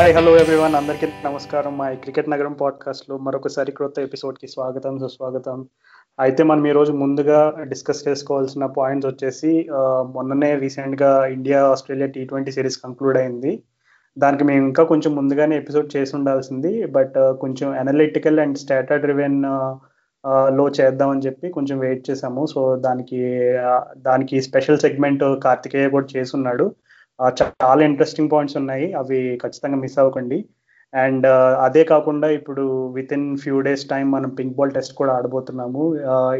Hi hello everyone అందరికీ నమస్కారం. మా క్రికెట్ నగరం పాడ్కాస్ట్లో మరొకసారి క్రొత్త ఎపిసోడ్కి స్వాగతం సుస్వాగతం. అయితే మనం ఈ రోజు ముందుగా డిస్కస్ చేసుకోవాల్సిన పాయింట్స్ వచ్చేసి మొన్ననే రీసెంట్గా India Australia T twenty series conclude అయింది. దానికి మేము ఇంకా కొంచెం ముందుగానే ఎపిసోడ్ చేసి ఉండాల్సింది. బట్ కొంచెం అనలిటికల్ అండ్ స్టాటా డ్రివెన్లో చేద్దామని చెప్పి కొంచెం వెయిట్ చేసాము సో దానికి దానికి స్పెషల్ సెగ్మెంట్ కార్తికేయ కూడా చేసి ఉన్నాడు. చాలా ఇంట్రెస్టింగ్ పాయింట్స్ ఉన్నాయి. అవి ఖచ్చితంగా మిస్ అవ్వకండి. అండ్ అదే కాకుండా ఇప్పుడు with in few days time మనం పింక్ బాల్ టెస్ట్ కూడా ఆడబోతున్నాము.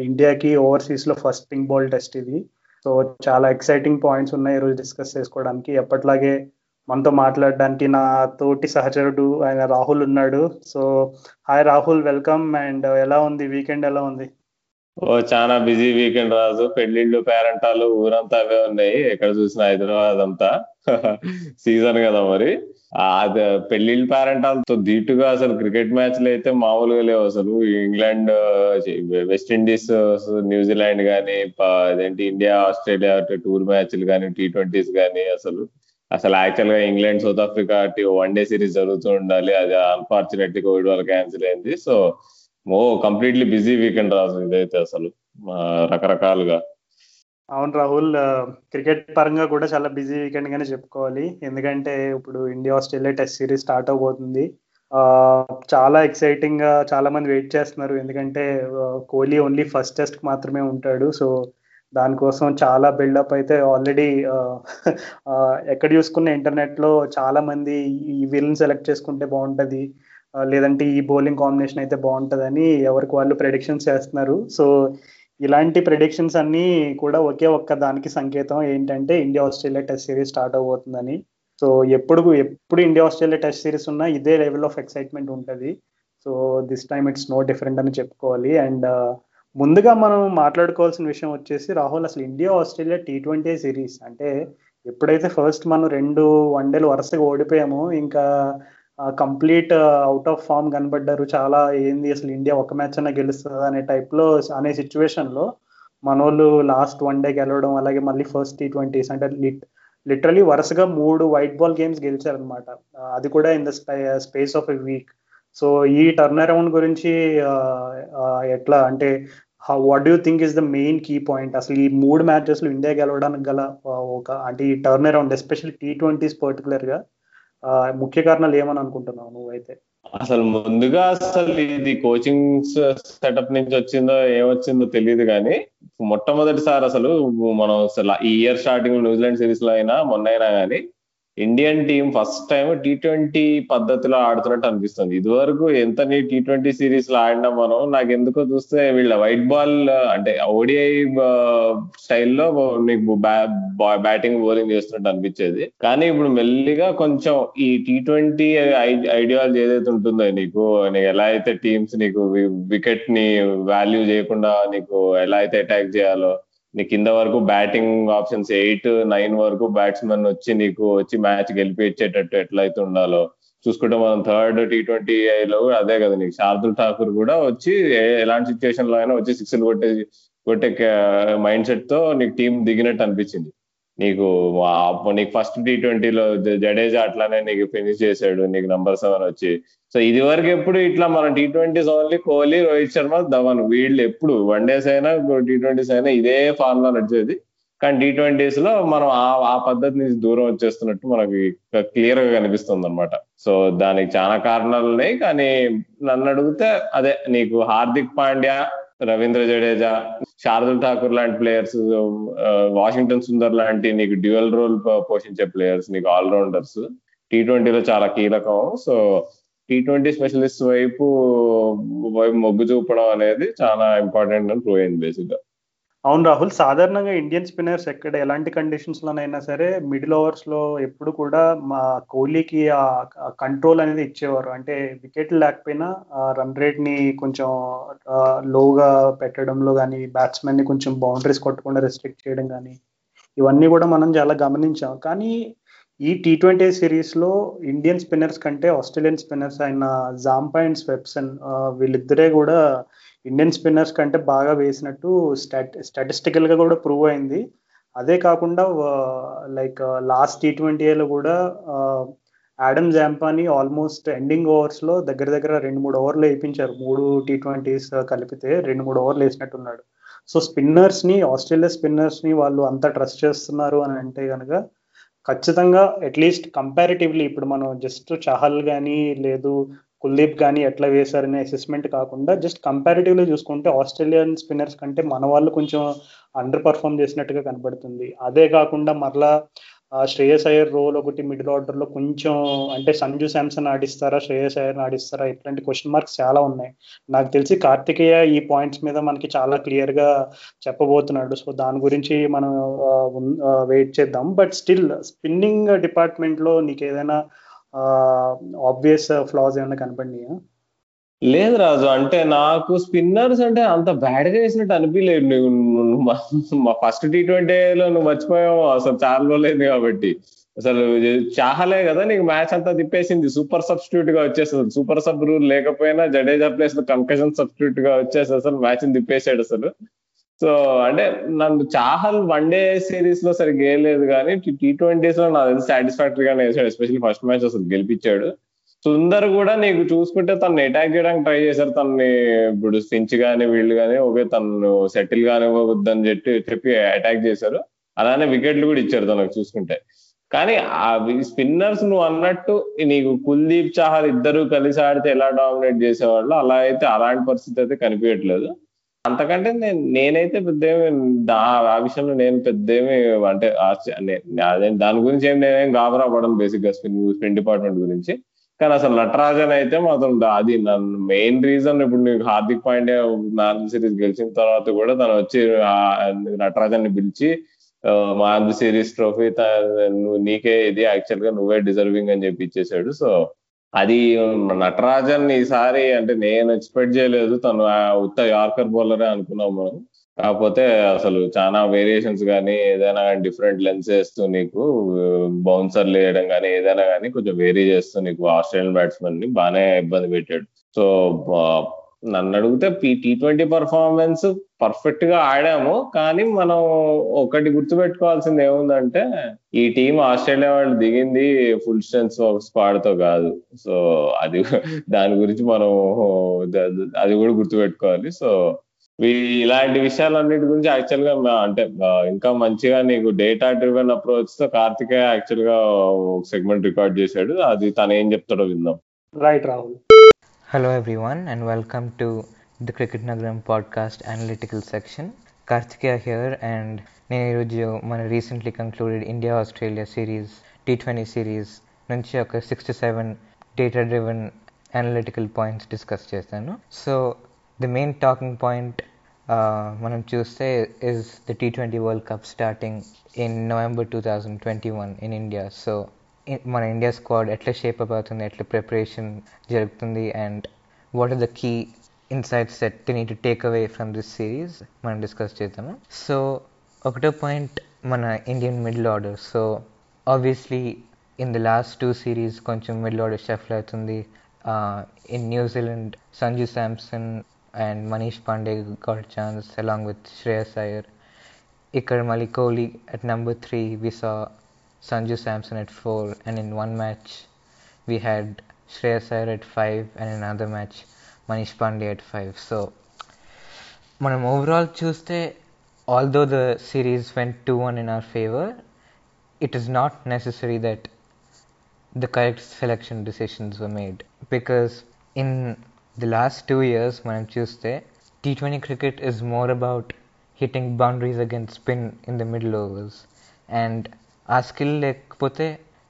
ఇండియాకి ఓవర్సీస్లో ఫస్ట్ పింక్ బాల్ టెస్ట్ ఇది. సో చాలా ఎక్సైటింగ్ పాయింట్స్ ఉన్నాయి ఈరోజు డిస్కస్ చేసుకోవడానికి. ఎప్పట్లాగే మనతో మాట్లాడడానికి నా తోటి సహచరుడు ఆయన రాహుల్ ఉన్నాడు. So hi Rahul welcome and ఎలా ఉంది? వీకెండ్ ఎలా ఉంది? ఓ చాలా బిజీ వీకెండ్ రాజు. పెళ్ళిళ్ళు పేరెంటాలు ఊరంతా అవే ఉన్నాయి. ఎక్కడ చూసిన హైదరాబాద్ అంతా. సీజన్ కదా మరి. అది పెళ్ళిళ్ళు పేరెంటాలతో ధీటుగా అసలు క్రికెట్ మ్యాచ్లు అయితే మామూలుగా లేవు అసలు. ఇంగ్లాండ్ వెస్ట్ ఇండీస్ న్యూజిలాండ్ కానీ అదేంటి ఇండియా ఆస్ట్రేలియా టూర్ మ్యాచ్లు కానీ టీ ట్వంటీస్ కానీ అసలు. అసలు యాక్చువల్గా England South Africa one day series జరుగుతూ ఉండాలి. అది అన్ఫార్చునేట్లీ కోవిడ్ వల్ల క్యాన్సిల్ అయింది. So oh completely busy weekend Raju ఇదైతే అసలు. రకరకాలుగా. అవును రాహుల్ క్రికెట్ పరంగా కూడా చాలా బిజీ వీకెండ్ గానే చెప్పుకోవాలి. ఎందుకంటే ఇప్పుడు India Australia test series start అవబోతుంది. ఆ, చాలా ఎక్సైటింగ్గా చాలా మంది వెయిట్ చేస్తున్నారు. ఎందుకంటే కోహ్లీ ఓన్లీ ఫస్ట్ టెస్ట్కి మాత్రమే ఉంటాడు. సో దానికోసం చాలా బిల్డప్ అయితే ఆల్రెడీ ఎక్కడ చూసుకున్న ఇంటర్నెట్లో చాలా మంది ఈ వీళ్ళని సెలెక్ట్ చేసుకుంటే బాగుంటది. లేదంటే ఈ బౌలింగ్ కాంబినేషన్ అయితే బాగుంటుందని ఎవరికి వాళ్ళు ప్రెడిక్షన్స్ చేస్తున్నారు. సో ఇలాంటి ప్రెడిక్షన్స్ అన్నీ కూడా ఒకే ఒక్క దానికి సంకేతం ఏంటంటే India Australia test series start అవబోతుందని సో ఎప్పుడు ఎప్పుడు ఇండియా ఆస్ట్రేలియా టెస్ట్ సిరీస్ ఉన్నా ఇదే లెవెల్ ఆఫ్ ఎక్సైట్మెంట్ ఉంటుంది. So this time it's no different అని చెప్పుకోవాలి. అండ్ uh, ముందుగా మనం మాట్లాడుకోవాల్సిన విషయం వచ్చేసి రాహుల్ అసలు India Australia T twenty series అంటే ఎప్పుడైతే ఫస్ట్ మనం రెండు వన్డేలు వరుసగా ఓడిపోయామో ఇంకా కంప్లీట్ అవుట్ ఆఫ్ ఫామ్ కనబడ్డారు. చాలా ఏంది అసలు ఇండియా ఒక మ్యాచ్ అయినా గెలుస్తుంది అనే టైప్లో అనే సిచ్యువేషన్లో మనోళ్ళు లాస్ట్ వన్ డే గెలవడం అలాగే మళ్ళీ ఫస్ట్ టీ ట్వంటీస్ అంటే లిటరలీ వరుసగా మూడు వైట్ బాల్ గేమ్స్ గెలిచారనమాట అది కూడా in the space of a week so ఈ టర్న్ అరౌండ్ గురించి ఎట్లా అంటే what do think is the main key point అసలు ఈ మూడు మ్యాచెస్లో ఇండియా గెలవడానికి గల ఒక అంటే ఈ turn around especially T twenties పర్టికులర్గా ముఖ్య కారణాలు ఏమని అనుకుంటున్నావు నువ్వైతే? అసలు ముందుగా అసలు ఇది కోచింగ్ సెటప్ నుంచి వచ్చిందో ఏమొచ్చిందో తెలియదు కానీ మొట్టమొదటిసారి అసలు మనం అసలు ఈ ఇయర్ స్టార్టింగ్ న్యూజిలాండ్ సిరీస్లో అయినా మొన్న అయినా కానీ Indian team first time T twenty పద్ధతిలో ఆడుతున్నట్టు అనిపిస్తుంది. ఇదివరకు ఎంత నీ టీ ట్వంటీ సిరీస్లో ఆడినా మనం నాకు ఎందుకో చూస్తే వీళ్ళ వైట్ బాల్ అంటే ఓడిఐ స్టైల్లో నీకు బ్యాటింగ్ బౌలింగ్ చేస్తున్నట్టు అనిపించేది. కానీ ఇప్పుడు మెల్లిగా కొంచెం ఈ టీ ట్వంటీ ఐడియాలజీ ఏదైతే ఉంటుందో నీకు నీకు ఎలా అయితే టీమ్స్ నీకు వికెట్ని వాల్యూ చేయకుండా నీకు ఎలా అయితే అటాక్ చేయాలో నీ కింద వరకు బ్యాటింగ్ ఆప్షన్స్ ఎయిట్ నైన్ వరకు బ్యాట్స్మెన్ వచ్చి నీకు వచ్చి మ్యాచ్ గెలిపించేటట్టు ఎట్లయితే ఉండాలో. చూసుకుంటే మనం థర్డ్ టీ ట్వంటీ లో అదే కదా నీకు శార్దుల్ ఠాకూర్ కూడా వచ్చి ఎలాంటి సిచ్యువేషన్లో అయినా వచ్చి సిక్స్లు కొట్టే కొట్టే మైండ్ సెట్తో నీకు టీం దిగినట్టు అనిపించింది. నీకు నీకు ఫస్ట్ టీ ట్వంటీలో జడేజా అట్లానే నీకు ఫినిష్ చేశాడు నీకు నంబర్ సెవెన్ వచ్చి. సో ఇది వరకు ఎప్పుడు ఇట్లా మనం T twenties only Kohli Rohit Sharma Dhawan వీళ్ళు ఎప్పుడు వన్ డేస్ అయినా టీ ట్వంటీస్ అయినా ఇదే ఫార్ములా నడిచేది. కానీ టీ ట్వంటీస్లో మనం ఆ ఆ పద్ధతి నుంచి దూరం వచ్చేస్తున్నట్టు మనకి క్లియర్గా కనిపిస్తుంది అనమాట సో దానికి చాలా కారణాలు ఉన్నాయి. కానీ నన్ను అడిగితే అదే నీకు హార్దిక్ పాండ్యా రవీంద్ర జడేజా శార్దుల్ ఠాకూర్ లాంటి ప్లేయర్స్ వాషింగ్టన్ సుందర్ లాంటి నీకు డ్యూయల్ రోల్ పోషించే ప్లేయర్స్ నీకు ఆల్రౌండర్స్ టీ ట్వంటీలో చాలా కీలకం. సో టీ ట్వంటీ స్పెషలిస్ట్ వైపు వైపు మొగ్గు చూపడం అనేది చాలా ఇంపార్టెంట్ అని ప్రూవ్ అయింది బేసిక్గా అవును రాహుల్ సాధారణంగా ఇండియన్ స్పిన్నర్స్ ఎక్కడ ఎలాంటి కండిషన్స్ లోనైనా సరే మిడిల్ ఓవర్స్లో ఎప్పుడు కూడా మా కోహ్లీకి ఆ కంట్రోల్ అనేది ఇచ్చేవారు. అంటే వికెట్ లేకపోయినా రన్ రేట్ని కొంచెం లోగా పెట్టడంలో కానీ బ్యాట్స్మెన్ని కొంచెం బౌండరీస్ కొట్టకుండా రెస్ట్రిక్ట్ చేయడం కానీ ఇవన్నీ కూడా మనం చాలా గమనించాం. కానీ ఈ టీ ట్వంటీ సిరీస్లో ఇండియన్ స్పిన్నర్స్ కంటే ఆస్ట్రేలియన్ స్పిన్నర్స్ అయిన జాంపా అండ్ స్వెప్సన్ వీళ్ళిద్దరే కూడా ఇండియన్ స్పిన్నర్స్ కంటే బాగా వేసినట్టు స్టాట్ స్టాటిస్టికల్గా కూడా ప్రూవ్ అయింది. అదే కాకుండా లైక్ లాస్ట్ టీ ట్వంటీలో కూడా యాడమ్ జాంపాని ఆల్మోస్ట్ ఎండింగ్ ఓవర్స్లో దగ్గర దగ్గర రెండు మూడు ఓవర్లు వేయించారు. మూడు టీ ట్వంటీస్ కలిపితే రెండు మూడు ఓవర్లు వేసినట్టున్నాడు. సో స్పిన్నర్స్ని ఆస్ట్రేలియా స్పిన్నర్స్ని వాళ్ళు అంత ట్రస్ట్ చేస్తున్నారు అని అంటే కనుక ఖచ్చితంగా అట్లీస్ట్ కంపారిటివ్లీ ఇప్పుడు మనం జస్ట్ చహల్ కానీ లేదు కుల్దీప్ కానీ ఎట్లా వేశారనే అసెస్మెంట్ కాకుండా జస్ట్ కంపారిటివ్లీ చూసుకుంటే ఆస్ట్రేలియన్ స్పిన్నర్స్ కంటే మన వాళ్ళు కొంచెం అండర్ పర్ఫామ్ చేసినట్టుగా కనబడుతుంది. అదే కాకుండా మరలా శ్రేయస్ అయ్యర్ రోల్ ఒకటి మిడిల్ ఆర్డర్లో కొంచెం అంటే సంజు శాంసన్ ఆడిస్తారా శ్రేయస్ అయ్యర్ ఆడిస్తారా ఇట్లాంటి క్వశ్చన్ మార్క్స్ చాలా ఉన్నాయి. నాకు తెలిసి కార్తికేయ ఈ పాయింట్స్ మీద మనకి చాలా క్లియర్గా చెప్పబోతున్నాడు. సో దాని గురించి మనం వెయిట్ చేద్దాం. బట్ స్టిల్ స్పిన్నింగ్ డిపార్ట్మెంట్లో నీకు ఏదైనా ఆబ్వియస్ ఫ్లాస్ ఏమైనా కనపడినాయా? లేదు రాజు అంటే నాకు స్పిన్నర్స్ అంటే అంత బ్యాడ్గా వేసినట్టు అనిపించలేదు నువ్వు మా ఫస్ట్ టీ ట్వంటీలో నువ్వు మర్చిపోయావు అసలు చాలా లేదు కాబట్టి. అసలు చాహలే కదా నీకు మ్యాచ్ అంతా తిప్పేసింది. సూపర్ సబ్స్టిట్యూట్గా వచ్చేస్తుంది. సూపర్ సబ్ రూల్ లేకపోయినా జడేజా ప్లేస్లో కంకషన్ సబ్స్టిట్యూట్గా వచ్చేసి అసలు మ్యాచ్ తిప్పేసాడు అసలు. సో అంటే నన్ను చాహల్ వన్ డే సిరీస్లో సరిగ్గా వేయలేదు కానీ టీ ట్వంటీస్లో నాకు సాటిస్ఫాక్టరీ గానే వేసాడు ఎస్పెషల్లీ ఫస్ట్ మ్యాచ్ అసలు గెలిపించాడు. సుందర్ కూడా నీకు చూసుకుంటే తను అటాక్ చేయడానికి ట్రై చేశారు. తనని ఇప్పుడు సించ్ గానీ వీళ్ళు కానీ ఓకే తను సెటిల్ కానివ్వద్దని చెప్పి చెప్పి అటాక్ చేశారు. అలానే వికెట్లు కూడా ఇచ్చారు తనకు చూసుకుంటే. కానీ ఆ స్పిన్నర్స్ నువ్వు అన్నట్టు నీకు కుల్దీప్ చాహల్ ఇద్దరు కలిసి ఆడితే ఎలా డామినేట్ చేసేవాళ్ళు? అలా అయితే అలాంటి పరిస్థితి అయితే కనిపించట్లేదు. అంతకంటే నేను నేనైతే పెద్ద ఆ విషయంలో నేను పెద్దేమి అంటే అదే దాని గురించి ఏం నేనేం గాబరా పడను బేసిక్గా స్పిన్ స్పిన్ డిపార్ట్మెంట్ గురించి. కానీ అసలు నటరాజన్ అయితే మాత్రం అది నన్ను మెయిన్ రీజన్ ఇప్పుడు నీకు హార్దిక్ పాండే నార్త్ సిరీస్ గెలిచిన తర్వాత కూడా తను వచ్చి నటరాజన్ని పిలిచి మ్యాన్ సిరీస్ ట్రోఫీ నువ్వు నీకే ఇది యాక్చువల్గా నువ్వే డిజర్వింగ్ అని చెప్పి ఇచ్చేసాడు. సో అది నటరాజన్ ఈసారి అంటే నేను ఎక్స్పెక్ట్ చేయలేదు. తను ఉత్త యార్కర్ బౌలరే అనుకున్నాం మనం. కాకపోతే అసలు చాలా వేరియేషన్స్ కానీ ఏదైనా కానీ డిఫరెంట్ లెన్స్ వేస్తూ నీకు బౌన్సర్లు వేయడం కానీ ఏదైనా కానీ కొంచెం వేరీ చేస్తూ నీకు ఆస్ట్రేలియన్ బ్యాట్స్మెన్ని బాగానే ఇబ్బంది పెట్టాడు. సో నన్ను అడిగితే టీ ట్వంటీ పర్ఫార్మెన్స్ పర్ఫెక్ట్గా ఆడాము. కానీ మనం ఒకటి గుర్తుపెట్టుకోవాల్సింది ఏముందంటే ఈ టీం ఆస్ట్రేలియా వాళ్ళు దిగింది ఫుల్ స్ట్రెంత్ స్క్వాడ్తో కాదు. సో అది దాని గురించి మనం అది కూడా గుర్తుపెట్టుకోవాలి. సో ఇలాంటి విషయాలన్నిటి గురించి యాక్చువల్గా అంటే ఇంకా మంచిగా నీకు డేటా డ్రివెన్ అప్రోచ్తో కార్తికే యాక్చువల్గా సెగ్మెంట్ రికార్డ్ చేశాడు. అది తను ఏం చెప్తాడో విందాం. Right Rahul Hello everyone and welcome to the Cricket Nagaram podcast analytical section. Kartikeya here and నేను ఈరోజు మన recently concluded India Australia series T twenty series నుంచి ఒక six to seven data driven analytical points discuss చేస్తాను so the main talking point మనం చూస్తే is the T twenty world cup starting in November two thousand twenty one in India so మన India squad ఎట్లా shape up అవుతుంది ఎట్లా preparation జరుగుతుంది and what are the key insights set the need to take away from this series మనం discuss చేద్దాము. So ఒకటో point మన Indian middle order so obviously in the last two series కొంచెం middle order shuffle అవుతుంది. In New Zealand Sanju Samson and Manish Pandey got chance along with Shreyas Iyer ఇక్కడ మళ్ళీ Kohli at number three we saw Sanju Samson at 4 and in one match we had Shreyas Iyer at 5 and in another match Manish Pandey at 5 so మనం overall చూస్తే although the series went two one in our favour it is not necessary that the correct selection decisions were made because in the last two years మనం చూస్తే T twenty cricket is more about hitting boundaries against spin in the middle overs and ఆ skill లేకపోతే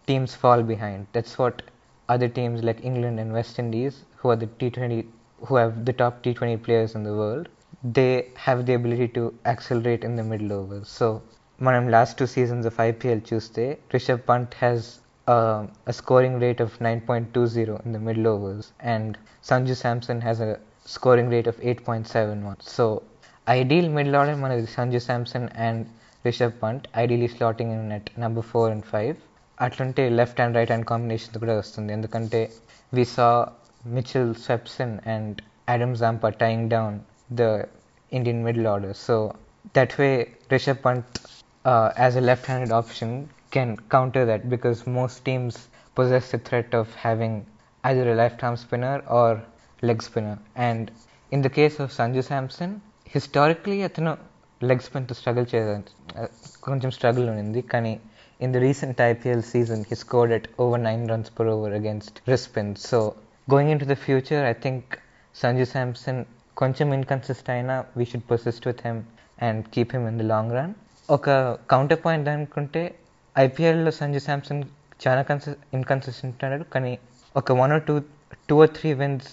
teams fall behind that's what other teams like England and West Indies who are the T twenty who have the top T twenty players in the world they have the ability to accelerate in the middle over so మనం last two seasons of IPL చూస్తే Rishabh Pant has a scoring rate of 9.20 in the middle overs and Sanju Samson has a scoring rate of 8.71 so ideal middle order మనది Sanju Samson and Rishabh Pant ideally slotting in net number four and five అట్లుంటే left and right hand combination కూడా వస్తుంది ఎందుకంటే we saw Mitchell Swepson and Adam Zampa tying down the Indian middle order so that way Rishabh Pant as a left handed option can counter that because most teams possess the threat of having either a left-arm spinner or leg spinner. And in the case of Sanju Samson, historically అతను leg స్పిన్తో struggle చే కొంచెం struggle ఉంది కానీ in the recent IPL season he scored at over nine runs per over against wrist spin so going into the future I think Sanju Samson కొంచెం ఇన్కన్సిస్ట్ అయినా we should persist with him and keep him in the long run ఒక counter point అనుకుంటే ఐపీఎల్లో సంజు శాంసన్ చాలా కన్సి inconsistent ఉన్నాడు. కానీ ఒక one or two two or three wins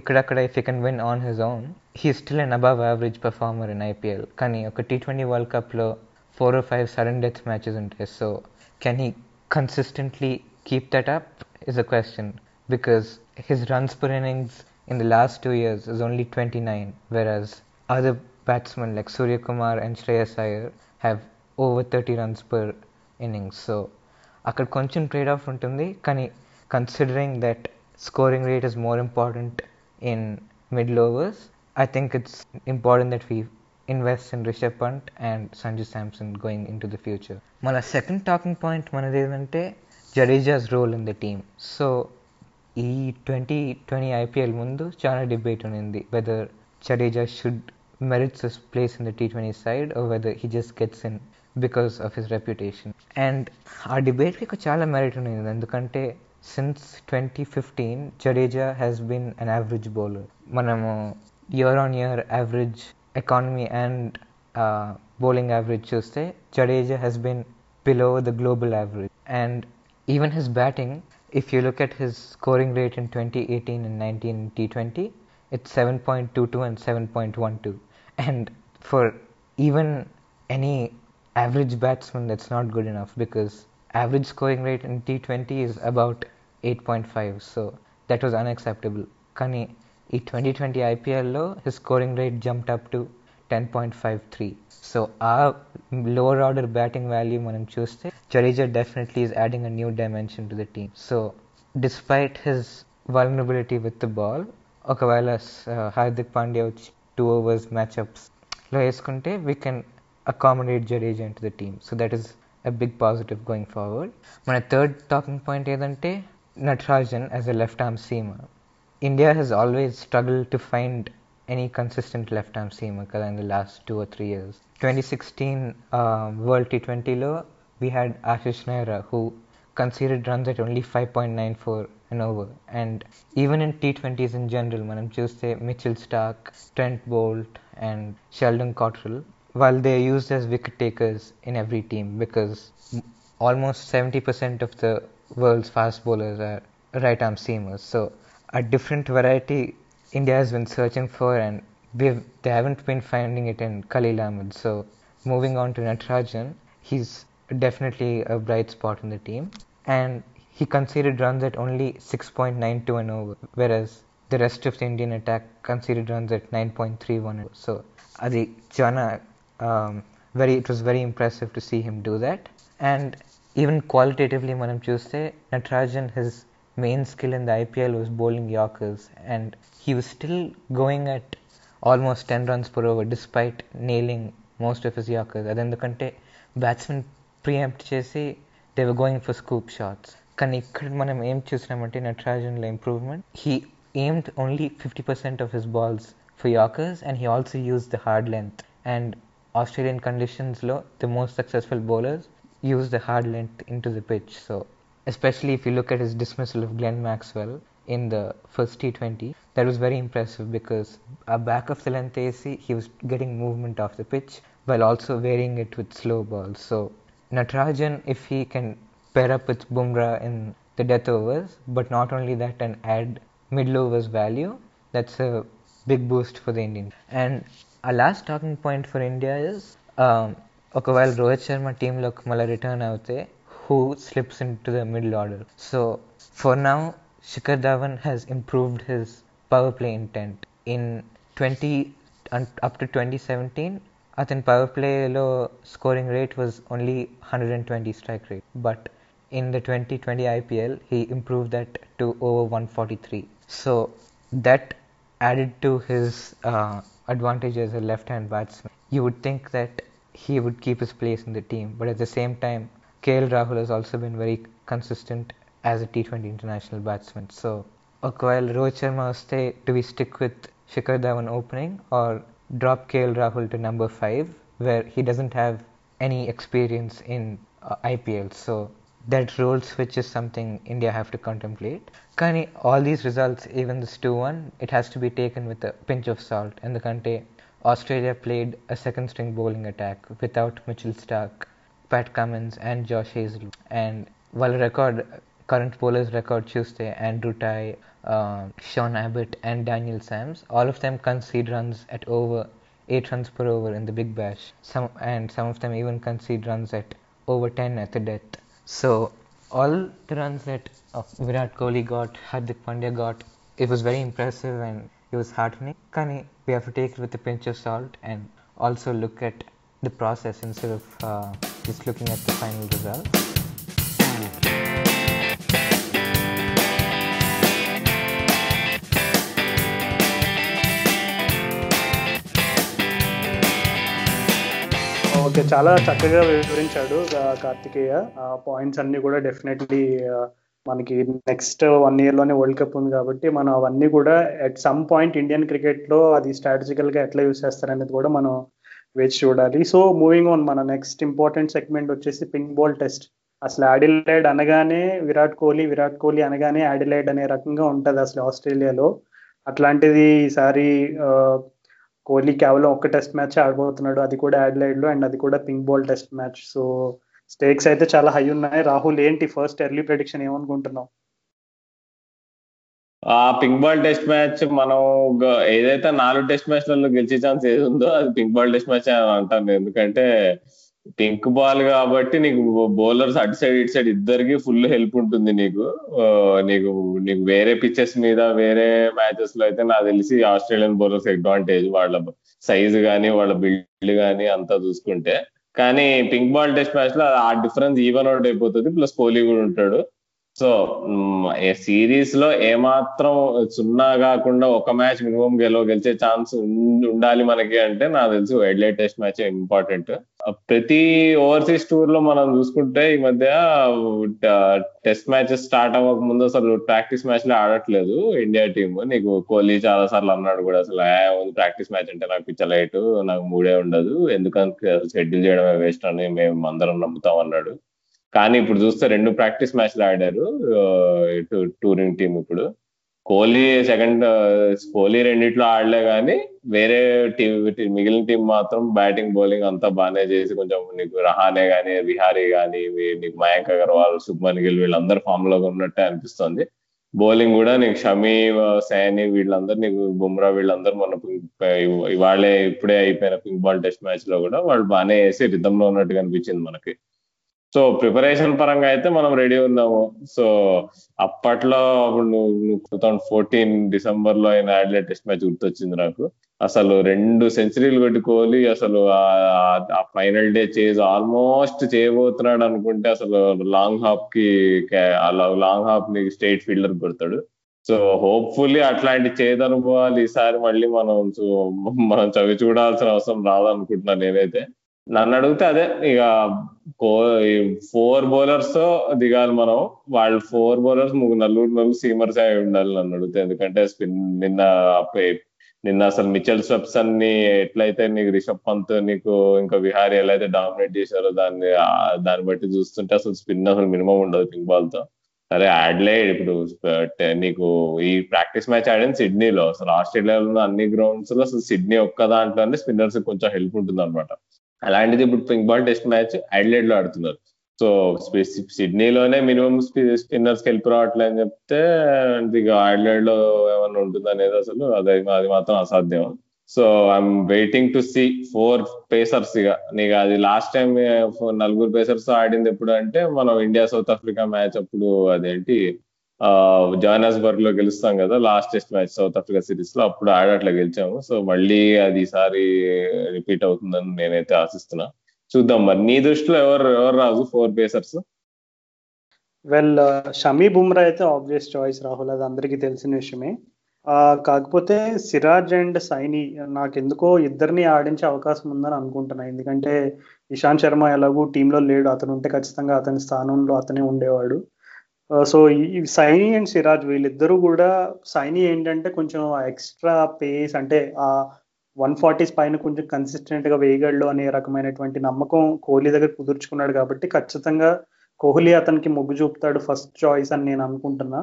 ఇక్కడక్కడ if you can win on his own he still an above average performer in IPL కానీ ఒక టీ ట్వంటీ వరల్డ్ కప్లో four or five sudden death matches ఉంటాయి. So can he consistently keep that up is a question because his runs per innings in the last two years is only 29, whereas other batsmen like Surya Kumar and Shreyas Iyer have over 30 runs per innings. So అక్కడ కొంచెం trade off ఉంటుంది. కానీ considering that scoring rate is more important in middle overs I think it's important that we invest in Rishabh Pant and Sanju Samson going into the future మన second talking point మనది ఏంటంటే Jadeja's role in the team so ఈ twenty twenty IPL ముందు చాలా debate ఉన్నింది whether Jadeja should merits his place in the T twenty side whether he just gets in because of his reputation and ఆ డిబేట్కి చాలా merit ఉన్నింది ఎందుకంటే since twenty fifteen Jadeja has been an average bowler మనము year on year average economy and uh, bowling average Tuesday, Jadeja has been below the global average. And even his batting, if you look at his scoring rate in 2018 and 19 T20, it's 7.22 and 7.12. And for even any average batsman, that's not good enough because average scoring rate in T20 is about 8.5. So that was unacceptable. Kani, ఈ twenty twenty ఐపీఎల్లో his scoring rate jumped up to ten point five three so ఆ lower order batting value మనం చూస్తే Jadeja definitely is adding a new dimension to the team so despite his vulnerability with the ball ఒకవేళ హార్దిక్ పాండ్యా వచ్చి two overs మ్యాచ్అప్స్లో వేసుకుంటే we can accommodate Jadeja into the team so that is a big positive going forward మన third talking point ఏదంటే Natarajan as a left arm seamer India has always struggled to find any consistent left arm seamer in the last two or three years. 2016 uh, World T20 lo, we had Ashish Nehra who conceded runs at only 5.94 an over. And even in T20s in general, manam చూస్తే Mitchell Stark, Trent Bolt, and Sheldon Cottrell, while they are used as wicket takers in every team because almost 70% of the world's fast bowlers are right arm seamers. So a different variety India has been searching for, and we've, they haven't been finding it in Khalil Ahmed. So, moving on to Natarajan, he's definitely a bright spot in the team, and he conceded runs at only 6.92 and over, whereas the rest of the Indian attack conceded runs at 9.31. over. So, Adi Jana, um, very it was very impressive to see him do that, and even qualitatively, manam chuste Natarajan his main skill in the IPL was bowling Yorkers, and he was still going at almost 10 runs per over despite nailing most of his Yorkers. అదెందుకంటే batsmen preempt చేసి they were going for scoop shots కానీ ఇక్కడ మనం ఏం చూసినామంటే నటరాజన్లో improvement he aimed only fifty percent of his balls for yorkers and he also use the hard length and Australian కండిషన్స్లో the most successful bowlers use the hard length into the pitch so especially if you look at his dismissal of Glenn Maxwell in the first T20. That was very impressive because a back of the length AC, he was getting movement off the pitch while also varying it with slow balls. So Natarajan, if he can pair up with Bumrah in the death overs, but not only that and add middle overs value, that's a big boost for the Indian. And our last talking point for India is um, ఒకవేళ రోహిత్ శర్మ టీంలోకి మళ్ళీ return అవుతే who slips into the middle order. So for now, Shikhar Dhawan has improved his power play intent in 20 up to 2017. Athen power play low scoring rate was only 120 strike rate, but in the 2020 IPL he improved that to over 143. So that added to his uh, advantage as a left-hand batsman. You would think that he would keep his place in the team, but at the same time, KL Rahul has also been very consistent as a T20 international batsman. So, while Rohit Sharma stay, do we stick with Shikhar Dhawan opening or drop KL Rahul to number five, where he doesn't have any experience in uh, IPL? So that role switch is something India have to contemplate. Kani, all these results, even this 2-1, it has to be taken with a pinch of salt. And the country, Australia played a second string bowling attack without Mitchell Stark Pat Cummins and Josh Hazlewood. And while record, current bowlers record Tuesday, Andrew Ty, uh, Sean Abbott and Daniel Sams, all of them concede runs at over 8 runs per over in the Big Bash. Some and some of them even concede runs at over 10 at the death. So all the runs that uh, Virat Kohli got, Hardik Pandya got, it was very impressive and it was heartening. Kani, we have to take it with a pinch of salt and also look at the process instead of uh, just looking at the final result. Okay చాలా చక్కగా వివరించాడు కార్తికేయ ఆ points అన్ని కూడా definitely మనకి next one ఇయర్లోనే world cup ఉంది కాబట్టి మనం అవన్నీ కూడా ఎట్ సమ్ పాయింట్ ఇండియన్ క్రికెట్లో అది స్ట్రాటజికల్గా ఎట్లా యూస్ చేస్తారనేది కూడా మనం వేచి చూడాలి. సో మూవింగ్ ఆన్ మన నెక్స్ట్ ఇంపార్టెంట్ సెగ్మెంట్ వచ్చేసి పింక్ బాల్ టెస్ట్ అసలు యాడిలైడ్ అనగానే విరాట్ కోహ్లీ విరాట్ కోహ్లీ అనగానే యాడిలైడ్ అనే రకంగా ఉంటుంది అసలు ఆస్ట్రేలియాలో. అట్లాంటిది ఈసారి కోహ్లీ కేవలం ఒక్క టెస్ట్ మ్యాచ్ ఆడబోతున్నాడు. అది కూడా యాడ్లైడ్లో అండ్ అది కూడా pink ball test match so stakes అయితే చాలా హై ఉన్నాయి. రాహుల్ ఏంటి ఫస్ట్ ఎర్లీ ప్రెడిక్షన్ ఏమనుకుంటున్నావు? ఆ పింక్ బాల్ టెస్ట్ మ్యాచ్ మనం ఏదైతే నాలుగు టెస్ట్ మ్యాచ్లలో గెలిచే ఛాన్స్ ఏది ఉందో అది పింక్ బాల్ టెస్ట్ మ్యాచ్ అని అంటాను. ఎందుకంటే పింక్ బాల్ కాబట్టి నీకు బౌలర్స్ అటు సైడ్ ఇటు సైడ్ ఇద్దరికి ఫుల్ హెల్ప్ ఉంటుంది నీకు. నీకు నీకు వేరే పిచ్చెస్ మీద వేరే మ్యాచెస్లో అయితే నాకు తెలిసి ఆస్ట్రేలియన్ బౌలర్స్ అడ్వాంటేజ్ వాళ్ళ సైజ్ గానీ వాళ్ళ బిల్డ్ గానీ అంతా చూసుకుంటే. కానీ పింక్ బాల్ టెస్ట్ మ్యాచ్లో ఆ డిఫరెన్స్ ఈవెన్ అవుట్ అయిపోతుంది. ప్లస్ కోహ్లీ కూడా ఉంటాడు. సో సిరీస్లో ఏమాత్రం సున్నా కాకుండా ఒక మ్యాచ్ మినిమం గెలవ గెలిచే ఛాన్స్ ఉండాలి మనకి అంటే నాకు తెలిసి వైడ్లైట్ టెస్ట్ మ్యాచ్ ఇంపార్టెంట్. ప్రతి ఓవర్సీస్ టూర్లో మనం చూసుకుంటే ఈ మధ్య టెస్ట్ మ్యాచెస్ స్టార్ట్ అవ్వక ముందు అసలు ప్రాక్టీస్ మ్యాచ్లో ఆడట్లేదు ఇండియా టీమ్. నీకు కోహ్లీ చాలా సార్లు అన్నాడు కూడా అసలు ప్రాక్టీస్ మ్యాచ్ అంటే నాకు పిచ్చలైట్ నాకు మూడే ఉండదు ఎందుకంటే షెడ్యూల్ చేయడమే వేస్ట్ అని మేము అందరం నమ్ముతాం అన్నాడు. కానీ ఇప్పుడు చూస్తే రెండు ప్రాక్టీస్ మ్యాచ్లు ఆడారు టూరింగ్ టీం ఇప్పుడు. కోహ్లీ సెకండ్ కోహ్లీ రెండిట్లో ఆడలే కానీ వేరే టీం మిగిలిన టీం మాత్రం బ్యాటింగ్ బౌలింగ్ అంతా బాగానే చేసి కొంచెం నీకు రహానే కానీ విహారీ కానీ నీకు మయాంక్ అగర్వాల్ శుభ్మన్ గిల్ వీళ్ళందరూ ఫామ్లో ఉన్నట్టే అనిపిస్తుంది. బౌలింగ్ కూడా నీకు షమీ సైని వీళ్ళందరూ నీకు బుమ్రా వీళ్ళందరూ మన ఇవాళే ఇప్పుడే అయిపోయిన పింక్ బాల్ టెస్ట్ మ్యాచ్లో కూడా వాళ్ళు బాగానే వేసి రిధంలో లో ఉన్నట్టుగా అనిపించింది మనకి. సో ప్రిపరేషన్ పరంగా అయితే మనం రెడీ ఉన్నాము. సో అప్పట్లో నువ్వు టూ థౌసండ్ ఫోర్టీన్ డిసెంబర్లో అయిన యాడ్లెట్ టెస్ట్ మ్యాచ్ గుర్తొచ్చింది నాకు. అసలు రెండు సెంచరీలు పెట్టుకోవాలి అసలు ఆ ఫైనల్ డే చేజ్ ఆల్మోస్ట్ చేయబోతున్నాడు అనుకుంటే అసలు లాంగ్ హాప్కి లాంగ్ హాప్ని స్టేట్ ఫీల్డర్ కొడతాడు. సో హోప్ఫుల్లీ అట్లాంటి చేదనుభవాలు ఈసారి మళ్ళీ మనం మనం చవి చూడాల్సిన అవసరం రాదనుకుంటున్నాను నేనైతే. నన్ను అడిగితే అదే ఇక ఫోర్ బౌలర్స్తో దిగాలి మనం. వాళ్ళు ఫోర్ బౌలర్స్ ముగ్గురు నలుగురు నలుగురు సీమర్స్ అయి ఉండాలి నన్ను అడిగితే. ఎందుకంటే స్పిన్ నిన్న నిన్న అసలు మిచెల్ స్టెప్స్ అన్ని ఎట్లయితే నీకు రిషబ్ పంత్ నీకు ఇంకా విహారీ ఎలా అయితే డామినేట్ చేశారో దాన్ని దాన్ని బట్టి చూస్తుంటే అసలు స్పిన్ అసలు మినిమం ఉండదు పింక్ బాల్తో. సరే ఆడలే ఇప్పుడు నీకు ఈ ప్రాక్టీస్ మ్యాచ్ ఆడింది సిడ్నీలో. అసలు ఆస్ట్రేలియాలో ఉన్న అన్ని గ్రౌండ్స్లో అసలు సిడ్నీ ఒక్క దాంట్లోనే స్పిన్నర్స్ కొంచెం హెల్ప్ ఉంటుంది అనమాట అలాంటిది ఇప్పుడు పింక్ బాల్ టెస్ట్ మ్యాచ్ ఐడ్లైడ్లో ఆడుతున్నారు. సో సిడ్నీలోనే మినిమం స్పిన్నర్స్ హెల్ప్ రావట్లే అని చెప్తే ఇక ఐడ్లైడ్లో ఏమైనా ఉంటుంది అనేది అసలు అది అది మాత్రం అసాధ్యం. So I'm waiting to see four pacers ఇక నీకు అది లాస్ట్ టైం నలుగురు పేసర్స్ ఆడింది ఎప్పుడు అంటే మనం ఇండియా సౌత్ ఆఫ్రికా మ్యాచ్ అప్పుడు అదేంటి జోహానస్బర్గ్లో గెలుస్తాం కదా last test match South Africa సిరీస్లో అప్పుడు ఆడట్లా గెలిచాము. సో మళ్ళీ అది ఈసారి రిపీట్ అవుతుందని నేనైతే ఆశిస్తున్నా. చూద్దాం మరి. నీ దృష్టిలో ఎవరు ఎవరు రాజు? Four pacers well Shami Bumrah అయితే ఆబ్వియస్ చాయిస్ రాహుల్. అది అందరికీ తెలిసిన విషయమే. కాకపోతే సిరాజ్ అండ్ సైని నాకెందుకో ఇద్దరిని ఆడించే అవకాశం ఉందని అనుకుంటున్నా. ఎందుకంటే ఇషాంత్ శర్మ ఎలాగూ టీంలో లేడు అతను ఉంటే ఖచ్చితంగా అతని స్థానంలో అతనే ఉండేవాడు. Uh, సో ఈ సైని అండ్ సిరాజ్ వీళ్ళిద్దరూ కూడా సైని ఏంటంటే కొంచెం ఎక్స్ట్రా పేస్ అంటే ఆ వన్ ఫార్టీస్ పైన కొంచెం కన్సిస్టెంట్గా వేయగలడు అనే రకమైనటువంటి నమ్మకం కోహ్లీ దగ్గర కుదుర్చుకున్నాడు కాబట్టి ఖచ్చితంగా కోహ్లీ అతనికి మొగ్గు చూపుతాడు ఫస్ట్ చాయిస్ అని నేను అనుకుంటున్నా.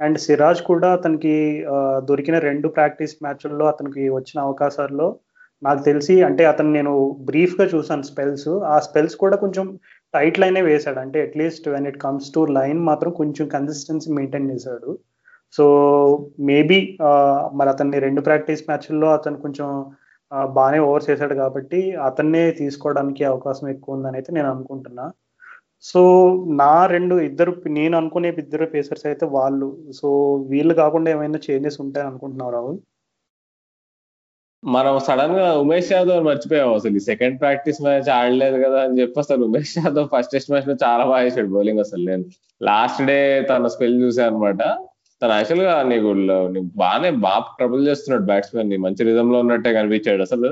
అండ్ సిరాజ్ కూడా అతనికి uh, దొరికిన రెండు ప్రాక్టీస్ మ్యాచ్ల్లో అతనికి వచ్చిన అవకాశాల్లో నాకు తెలిసి అంటే అతను నేను బ్రీఫ్గా చూసాను స్పెల్స్ ఆ స్పెల్స్ కూడా కొంచెం టైట్ లైనే వేశాడు. అంటే at least when it comes to line మాత్రం కొంచెం కన్సిస్టెన్సీ మెయింటైన్ చేశాడు. సో మేబీ మరి అతన్ని రెండు ప్రాక్టీస్ మ్యాచ్ల్లో అతను కొంచెం బాగానే ఓవర్ చేశాడు కాబట్టి అతన్నే తీసుకోవడానికి అవకాశం ఎక్కువ ఉందని అయితే నేను అనుకుంటున్నా. సో నా రెండు ఇద్దరు నేను అనుకునే ఇద్దరు పేసర్స్ అయితే వాళ్ళు. సో వీళ్ళు కాకుండా ఏమైనా చేంజెస్ ఉంటాయని అనుకుంటున్నావు రాహుల్? మనం సడన్గా ఉమేష్ యాదవ్ మర్చిపోయాం అసలు. ఈ సెకండ్ ప్రాక్టీస్ మ్యాచ్ ఆడలేదు కదా అని చెప్పి అసలు ఉమేష్ యాదవ్ ఫస్ట్ టెస్ట్ మ్యాచ్లో చాలా బాగా వేసాడు బౌలింగ్ అసలు. నేను లాస్ట్ డే తన స్పెల్ చూసాను అనమాట తను యాక్చువల్గా నీకు బాగానే బాగా ట్రబుల్ చేస్తున్నాడు బ్యాట్స్మెన్ని. మంచి రిజమ్లో ఉన్నట్టే కనిపించాడు అసలు.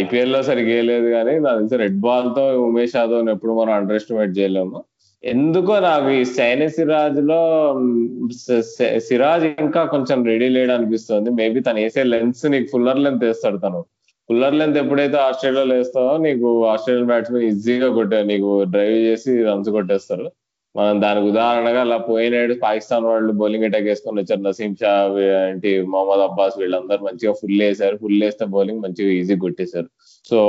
ఐపీఎల్లో సరిగ్గా లేదు కానీ నాకు తెలిసి రెడ్ బాల్తో ఉమేష్ యాదవ్ ఎప్పుడు మనం అండర్ ఎస్టిమేట్ చేయలేము. ఎందుకో నాకు ఈ సైని సిరాజ్లో సిరాజ్ ఇంకా కొంచెం రెడీ లేడు అనిపిస్తుంది. మేబీ తను వేసే లెన్స్ నీకు ఫుల్లర్ లెంత్ వేస్తాడు తను. ఫుల్లర్ లెంత్ ఎప్పుడైతే ఆస్ట్రేలియాలో వేస్తావో నీకు ఆస్ట్రేలియన్ బ్యాట్స్మెన్ ఈజీగా కొట్టే నీకు డ్రైవ్ చేసి రన్స్ కొట్టేస్తారు మనం దానికి ఉదాహరణగా అలా పోయినాడు పాకిస్తాన్ వాళ్ళు బౌలింగ్ అటాక్ వేసుకొని వచ్చారు. నసీం షా ఏంటి మొహమ్మద్ అబ్బాస్ వీళ్ళందరూ మంచిగా ఫుల్ వేసారు ఫుల్ వేస్తే బౌలింగ్ మంచిగా ఈజీ కొట్టేశారు. సో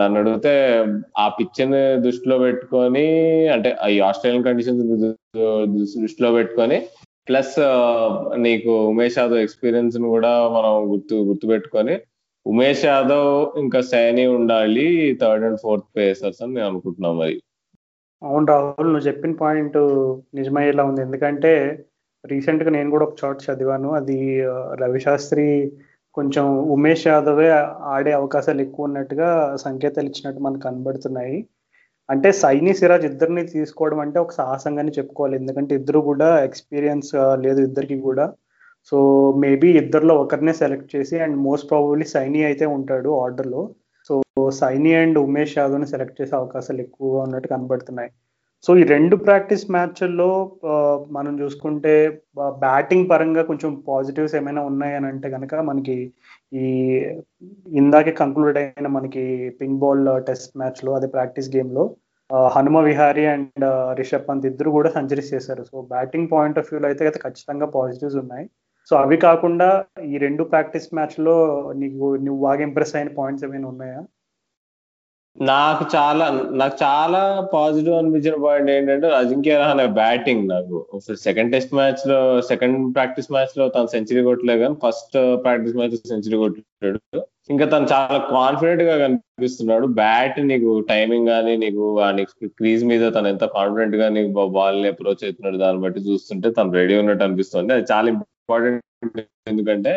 నన్ను అడిగితే ఆ పిచ్ని దృష్టిలో పెట్టుకొని అంటే ఈ ఆస్ట్రేలియన్ కండిషన్స్ దృష్టిలో పెట్టుకొని ప్లస్ నీకు ఉమేష్ యాదవ్ ఎక్స్పీరియన్స్ను కూడా మనం గుర్తు గుర్తు పెట్టుకొని ఉమేష్ యాదవ్ ఇంకా సైని ఉండాలి థర్డ్ అండ్ ఫోర్త్ పేసర్స్ అని నేను అనుకుంటున్నాను మరి. అవును రాహుల్ నువ్వు చెప్పిన పాయింట్ నిజమయ్యేలా ఉంది. ఎందుకంటే రీసెంట్గా నేను కూడా ఒక చోట చదివాను. అది రవిశాస్త్రి కొంచెం ఉమేష్ యాదవే ఆడే అవకాశాలు ఎక్కువ ఉన్నట్టుగా సంకేతాలు ఇచ్చినట్టు మనకు కనబడుతున్నాయి. అంటే సైని సిరాజ్ ఇద్దరిని తీసుకోవడం అంటే ఒక సాహసంగానే చెప్పుకోవాలి. ఎందుకంటే ఇద్దరు కూడా ఎక్స్పీరియన్స్ లేదు ఇద్దరికి కూడా. సో మేబీ ఇద్దరిలో ఒకరినే సెలెక్ట్ చేసి అండ్ మోస్ట్ ప్రాబబ్లీ సైని అయితే ఉంటాడు ఆర్డర్లో సో సైని అండ్ ఉమేష్ యాదవ్ని సెలెక్ట్ చేసే అవకాశాలు ఎక్కువగా ఉన్నట్టు కనబడుతున్నాయి. సో ఈ రెండు ప్రాక్టీస్ మ్యాచ్ల్లో మనం చూసుకుంటే బ్యాటింగ్ పరంగా కొంచెం పాజిటివ్స్ ఏమైనా ఉన్నాయని అంటే కనుక మనకి ఈ ఇందాకే కంక్లూడ్ అయిన మనకి పింక్ బాల్ టెస్ట్ మ్యాచ్లో అదే ప్రాక్టీస్ గేమ్లో హనుమ విహారీ అండ్ రిషబ్ పంత్ ఇద్దరు కూడా సెంచరీస్ చేశారు. సో బ్యాటింగ్ పాయింట్ ఆఫ్ వ్యూలో అయితే ఖచ్చితంగా పాజిటివ్స్ ఉన్నాయి. సో అవి కాకుండా ఈ రెండు ప్రాక్టీస్ మ్యాచ్లో నీకు నువ్వు బాగా ఇంప్రెస్ అయిన పాయింట్స్ ఏమైనా ఉన్నాయా? నాకు చాలా నాకు చాలా పాజిటివ్ అనిపించిన పాయింట్ ఏంటంటే అజింక్య రహానే బ్యాటింగ్ నాకు. సెకండ్ టెస్ట్ మ్యాచ్లో సెకండ్ ప్రాక్టీస్ మ్యాచ్లో తను సెంచరీ కొట్టలేదు కానీ ఫస్ట్ ప్రాక్టీస్ మ్యాచ్ సెంచరీ కొట్టాడు. ఇంకా తను చాలా కాన్ఫిడెంట్గా కనిపిస్తున్నాడు. బ్యాట్ నీకు టైమింగ్ కానీ నీకు క్రీజ్ మీద తను ఎంత కాన్ఫిడెంట్గా నీకు బాల్ అప్రోచ్ అవుతున్నాడు దాన్ని బట్టి చూస్తుంటే తను రెడీ ఉన్నట్టు అనిపిస్తుంది. అది చాలా ఇంపార్టెంట్ ఎందుకంటే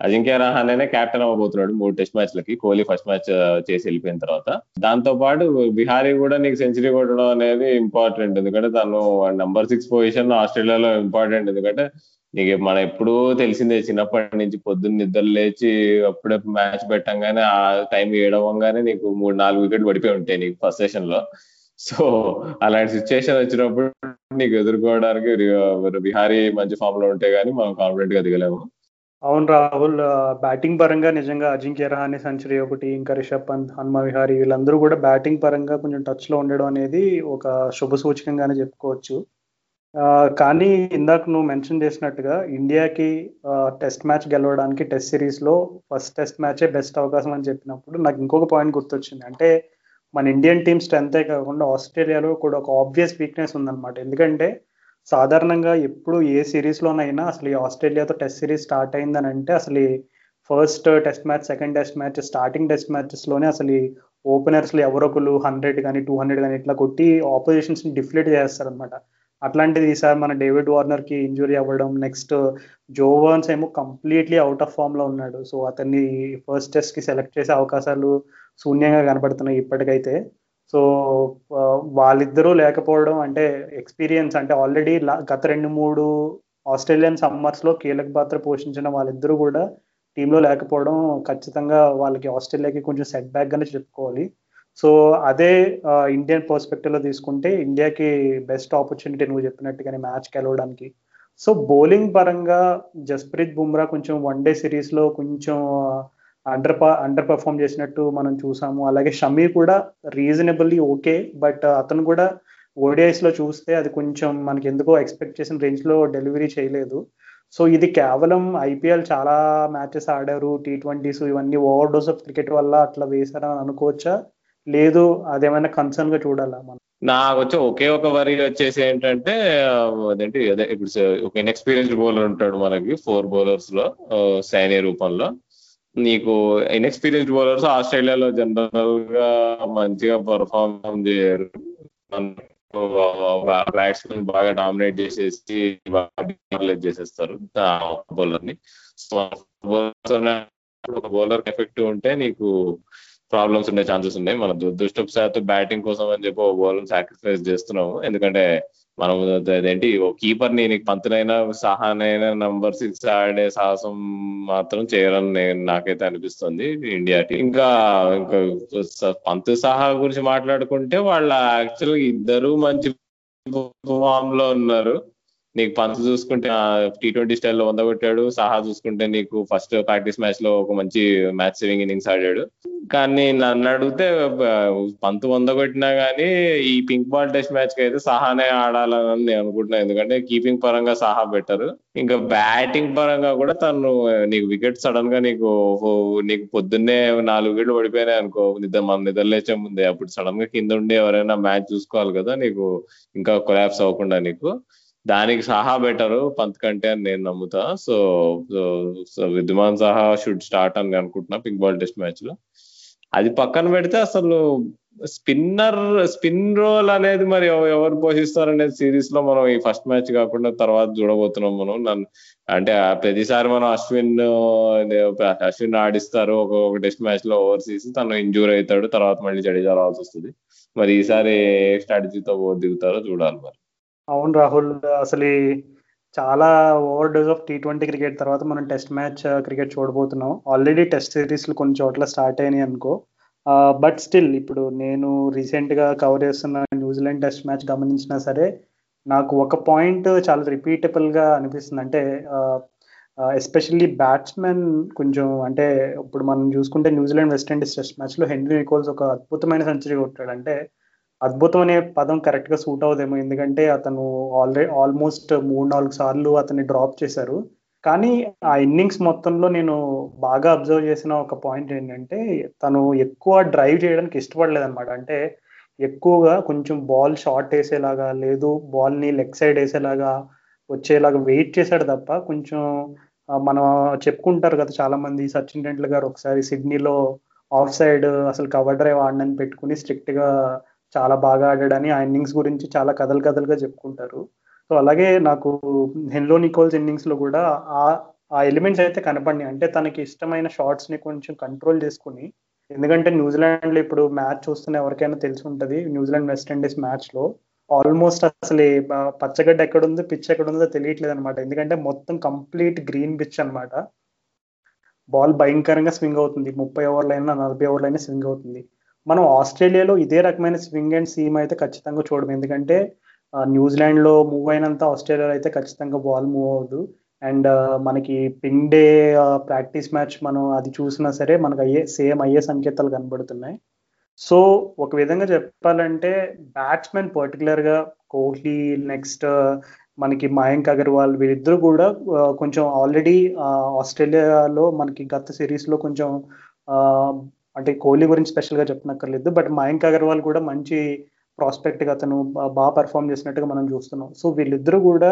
అజింక్య రహానేనే క్యాప్టెన్ అవ్వబోతున్నాడు మూడు టెస్ట్ మ్యాచ్ లకి. కోహ్లీ ఫస్ట్ మ్యాచ్ చేసి వెళ్ళిపోయిన తర్వాత. దాంతో పాటు బిహారీ కూడా నీకు సెంచరీ కొట్టడం అనేది ఇంపార్టెంట్ ఎందుకంటే తను నంబర్ సిక్స్ పొజిషన్ ఆస్ట్రేలియాలో ఇంపార్టెంట్ ఎందుకంటే నీకు మన ఎప్పుడూ తెలిసిందే చిన్నప్పటి నుంచి పొద్దున్న నిద్ర లేచి అప్పుడే మ్యాచ్ పెట్టంగానే ఆ టైం ఏడవంగానే నీకు మూడు నాలుగు వికెట్ పడిపోయి ఉంటాయి నీకు ఫస్ట్ సెషన్లో. సో అలాంటి సిచ్యువేషన్ వచ్చినప్పుడు నీకు ఎదుర్కోవడానికి బిహారీ మంచి ఫామ్లో ఉంటే గానీ మనం కాన్ఫిడెంట్గా దిగలేము. అవును రాహుల్ బ్యాటింగ్ పరంగా నిజంగా అజింక్య రహానే సెంచరీ ఒకటి ఇంకా రిషబ్ పంత్ హనుమ విహారీ వీళ్ళందరూ కూడా బ్యాటింగ్ పరంగా కొంచెం టచ్లో ఉండడం అనేది ఒక శుభ సూచకంగానే చెప్పుకోవచ్చు. కానీ ఇందాక నువ్వు మెన్షన్ చేసినట్టుగా ఇండియాకి టెస్ట్ మ్యాచ్ గెలవడానికి టెస్ట్ సిరీస్లో ఫస్ట్ టెస్ట్ మ్యాచే బెస్ట్ అవకాశం అని చెప్పినప్పుడు నాకు ఇంకొక పాయింట్ గుర్తొచ్చింది. అంటే మన ఇండియన్ టీమ్ స్ట్రెంతే కాకుండా ఆస్ట్రేలియాలో కూడా ఒక ఆబ్వియస్ వీక్నెస్ ఉందన్నమాట. ఎందుకంటే సాధారణంగా ఎప్పుడు ఏ సిరీస్లోనైనా అసలు ఈ ఆస్ట్రేలియాతో టెస్ట్ సిరీస్ స్టార్ట్ అయిందని అంటే అసలు first test match second test match starting test మ్యాచెస్లోనే అసలు ఓపెనర్స్లో ఎవరొకరు హండ్రెడ్ కానీ టూ హండ్రెడ్ కానీ ఇట్లా కొట్టి ఆపోజిషన్స్ని డిఫ్లేట్ చేస్తారనమాట అట్లాంటిది ఈసారి మన డేవిడ్ వార్నర్కి ఇంజురీ అవ్వడం నెక్స్ట్ జోవర్న్స్ ఏమో కంప్లీట్లీ అవుట్ ఆఫ్ ఫామ్లో ఉన్నాడు. సో అతన్ని ఫస్ట్ టెస్ట్కి సెలెక్ట్ చేసే అవకాశాలు శూన్యంగా కనబడుతున్నాయి ఇప్పటికైతే. సో వాళ్ళిద్దరూ లేకపోవడం అంటే ఎక్స్పీరియన్స్ అంటే ఆల్రెడీ గత రెండు మూడు ఆస్ట్రేలియన్ సమ్మర్స్లో కీలక పాత్ర పోషించిన వాళ్ళిద్దరూ కూడా టీంలో లేకపోవడం ఖచ్చితంగా వాళ్ళకి ఆస్ట్రేలియాకి కొంచెం సెట్ బ్యాక్ గానే చెప్పుకోవాలి. సో అదే ఇండియన్ పర్స్పెక్టివ్లో తీసుకుంటే ఇండియాకి బెస్ట్ ఆపర్చునిటీ నువ్వు చెప్పినట్టుగానే మ్యాచ్ గెలవడానికి. సో బౌలింగ్ పరంగా జస్ప్రీత్ బుమ్రా కొంచెం వన్ డే సిరీస్లో కొంచెం అండర్ అండర్ పర్ఫామ్ చేసినట్టు మనం చూసాము. అలాగే షమీ కూడా రీజనబుల్లీ ఓకే బట్ అతను కూడా ఓడిఐస్లో చూస్తే అది కొంచెం మనకి ఎందుకో ఎక్స్పెక్ట్ చేసిన రేంజ్లో డెలివరీ చేయలేదు. సో ఇది కేవలం ఐపీఎల్ చాలా మ్యాచెస్ ఆడారు. టీ ట్వంటీస్ ఇవన్నీ ఓవర్ డోస్ ఆఫ్ క్రికెట్ వల్ల అట్లా వేశారని అనుకోవచ్చా? లేదు అదేమైనా కన్సర్న్గా చూడాలా మనం? నాకు వచ్చి ఒకే ఒక వరి వచ్చేసి ఏంటంటే అదేంటి అదే ఇప్పుడు ఒక ఇన్ఎక్స్పీరియన్స్డ్ బౌలర్ ఉంటాడు మనకి ఫోర్ బౌలర్స్లో సైనియ రూపంలో. నీకు ఇన్ఎక్స్పీరియన్స్డ్ బౌలర్స్ ఆస్ట్రేలియాలో జనరల్గా మంచిగా పర్ఫార్మ్ చేయరు. బ్యాట్స్మెన్ బాగా డామినేట్ చేసేసి చేసేస్తారు బౌలర్ని. బౌలర్ ఎఫెక్ట్ ఉంటే నీకు ప్రాబ్లమ్స్ ఉండే ఛాన్సెస్ ఉన్నాయి. మన దురదృష్టవశాత్తు బ్యాటింగ్ కోసం అని చెప్పి ఒక బౌలర్ సాక్రిఫైస్ చేస్తున్నాము. ఎందుకంటే మనం అదేంటి ఓ కీపర్ని నీకు పంతులైనా సహానైనా నంబర్ సిక్స్ ఆడే సాహసం మాత్రం చేయరని నేను నాకైతే అనిపిస్తుంది ఇండియా టీం ఇంకా ఇంకా పంతు సహా గురించి మాట్లాడుకుంటే వాళ్ళ యాక్చువల్ ఇద్దరు మంచి ఫామ్లో ఉన్నారు. నీకు పంత్ చూసుకుంటే టీ ట్వంటీ స్టైల్లో వంద కొట్టాడు. సహా చూసుకుంటే నీకు ఫస్ట్ ప్రాక్టీస్ మ్యాచ్లో ఒక మంచి మ్యాచ్ సేవింగ్ ఇన్నింగ్స్ ఆడాడు. కానీ నన్ను అడిగితే పంత్ వంద కొట్టినా గానీ ఈ పింక్ బాల్ టెస్ట్ మ్యాచ్కి అయితే సహానే ఆడాలని నేను అనుకుంటున్నాను ఎందుకంటే కీపింగ్ పరంగా సహా బెటర్ ఇంకా బ్యాటింగ్ పరంగా కూడా తను నీకు వికెట్ సడన్గా నీకు నీకు పొద్దున్నే నాలుగు వికెట్లు పడిపోయినాయి అనుకో నిద్ర మన నిద్ర లేచే ముందే. అప్పుడు సడన్గా కింద ఉండి ఎవరైనా మ్యాచ్ చూసుకోవాలి కదా నీకు. ఇంకా కొలాప్స్ అవ్వకుండా నీకు. దానికి సహా బెటర్ పంత్ కంటే అని నేను నమ్ముతా. సో సో విద్యమాన్ సహా షుడ్ స్టార్ట్ అని అనుకుంటున్నా పింక్ బాల్ టెస్ట్ మ్యాచ్లో. అది పక్కన పెడితే అసలు స్పిన్నర్ స్పిన్ రోల్ అనేది మరి ఎవరు పోషిస్తారు అనేది సిరీస్లో మనం ఈ ఫస్ట్ మ్యాచ్ కాకుండా తర్వాత చూడబోతున్నాం మనం. నన్ను అంటే ప్రతిసారి మనం అశ్విన్ అశ్విన్ ఆడిస్తారు. ఒక టెస్ట్ మ్యాచ్లో ఓవర్సీస్ తను ఇంజూర్ అవుతాడు. తర్వాత మళ్ళీ జడేజా రావాల్సి వస్తుంది. మరి ఈసారి ఏ స్ట్రాటజీతో దిగుతారో చూడాలి మరి. అవును రాహుల్. అసలు చాలా over dose of T twenty cricket తర్వాత మనం టెస్ట్ మ్యాచ్ క్రికెట్ చూడబోతున్నాం. ఆల్రెడీ టెస్ట్ సిరీస్లు కొన్ని చోట్ల స్టార్ట్ అయినాయి అనుకో. బట్ స్టిల్ ఇప్పుడు నేను రీసెంట్గా కవర్ చేస్తున్న న్యూజిలాండ్ టెస్ట్ మ్యాచ్ గమనించినా సరే నాకు ఒక పాయింట్ చాలా రిపీటబుల్గా అనిపిస్తుంది. అంటే ఎస్పెషల్లీ బ్యాట్స్మెన్ కొంచెం అంటే ఇప్పుడు మనం చూసుకుంటే New Zealand West Indies test మ్యాచ్లో హెన్రీ నికోల్స్ ఒక అద్భుతమైన సెంచరీ కొట్టాడు. అంటే అద్భుతం అనే పదం కరెక్ట్గా సూట్ అవుదేమో ఎందుకంటే అతను ఆల్రెడీ ఆల్మోస్ట్ మూడు నాలుగు సార్లు అతన్ని డ్రాప్ చేశారు. కానీ ఆ ఇన్నింగ్స్ మొత్తంలో నేను బాగా అబ్జర్వ్ చేసిన ఒక పాయింట్ ఏంటంటే తను ఎక్కువ డ్రైవ్ చేయడానికి ఇష్టపడలేదు అనమాట అంటే ఎక్కువగా కొంచెం బాల్ షార్ట్ వేసేలాగా లేదు బాల్ని లెగ్ సైడ్ వేసేలాగా వచ్చేలాగా వెయిట్ చేశాడు తప్ప కొంచెం మనం చెప్పుకుంటారు కదా చాలా మంది సచిన్ టెండూల్కర్ గారు ఒకసారి సిడ్నీలో ఆఫ్ సైడ్ అసలు కవర్ డ్రైవ్ ఆడనని పెట్టుకుని స్ట్రిక్ట్గా చాలా బాగా ఆడాడని ఆ ఇన్నింగ్స్ గురించి చాలా కథలు కథలుగా చెప్పుకుంటారు. సో అలాగే నాకు హెన్లో నికోల్స్ ఇన్నింగ్స్లో కూడా ఆ ఆ ఎలిమెంట్స్ అయితే కనపడినాయి. అంటే తనకి ఇష్టమైన షార్ట్స్ని కొంచెం కంట్రోల్ చేసుకుని ఎందుకంటే న్యూజిలాండ్లో ఇప్పుడు మ్యాచ్ చూస్తున్న ఎవరికైనా తెలిసి ఉంటుంది న్యూజిలాండ్ వెస్ట్ ఇండీస్ మ్యాచ్లో ఆల్మోస్ట్ అసలు పచ్చగడ్డ ఎక్కడ ఉందో పిచ్ ఎక్కడ ఉందో తెలియట్లేదు అనమాట ఎందుకంటే మొత్తం కంప్లీట్ గ్రీన్ పిచ్ అనమాట బాల్ భయంకరంగా స్వింగ్ అవుతుంది. ముప్పై ఓవర్లైనా నలభై ఓవర్లైనా స్వింగ్ అవుతుంది. మనం ఆస్ట్రేలియాలో ఇదే రకమైన స్వింగ్ అండ్ సీమ్ అయితే ఖచ్చితంగా చూడము. ఎందుకంటే న్యూజిలాండ్లో మూవ్ అయినంత ఆస్ట్రేలియాలో అయితే ఖచ్చితంగా బాల్ మూవ్ అవ్వదు. అండ్ మనకి పింగ్ డే ప్రాక్టీస్ మ్యాచ్ మనం అది చూసినా సరే మనకు అయ్యే సేమ్ అయ్యే సంకేతాలు కనబడుతున్నాయి. సో ఒక విధంగా చెప్పాలంటే బ్యాట్స్మెన్ పర్టికులర్గా కోహ్లీ నెక్స్ట్ మనకి మయాంక్ అగర్వాల్ వీరిద్దరూ కూడా కొంచెం ఆల్రెడీ ఆస్ట్రేలియాలో మనకి గత సిరీస్లో కొంచెం అంటే కోహ్లీ గురించి స్పెషల్గా చెప్పనక్కర్లేదు బట్ మయాంక్ అగర్వాల్ కూడా మంచి ప్రాస్పెక్ట్గా అతను బాగా పర్ఫామ్ చేసినట్టుగా మనం చూస్తున్నాం. సో వీళ్ళిద్దరూ కూడా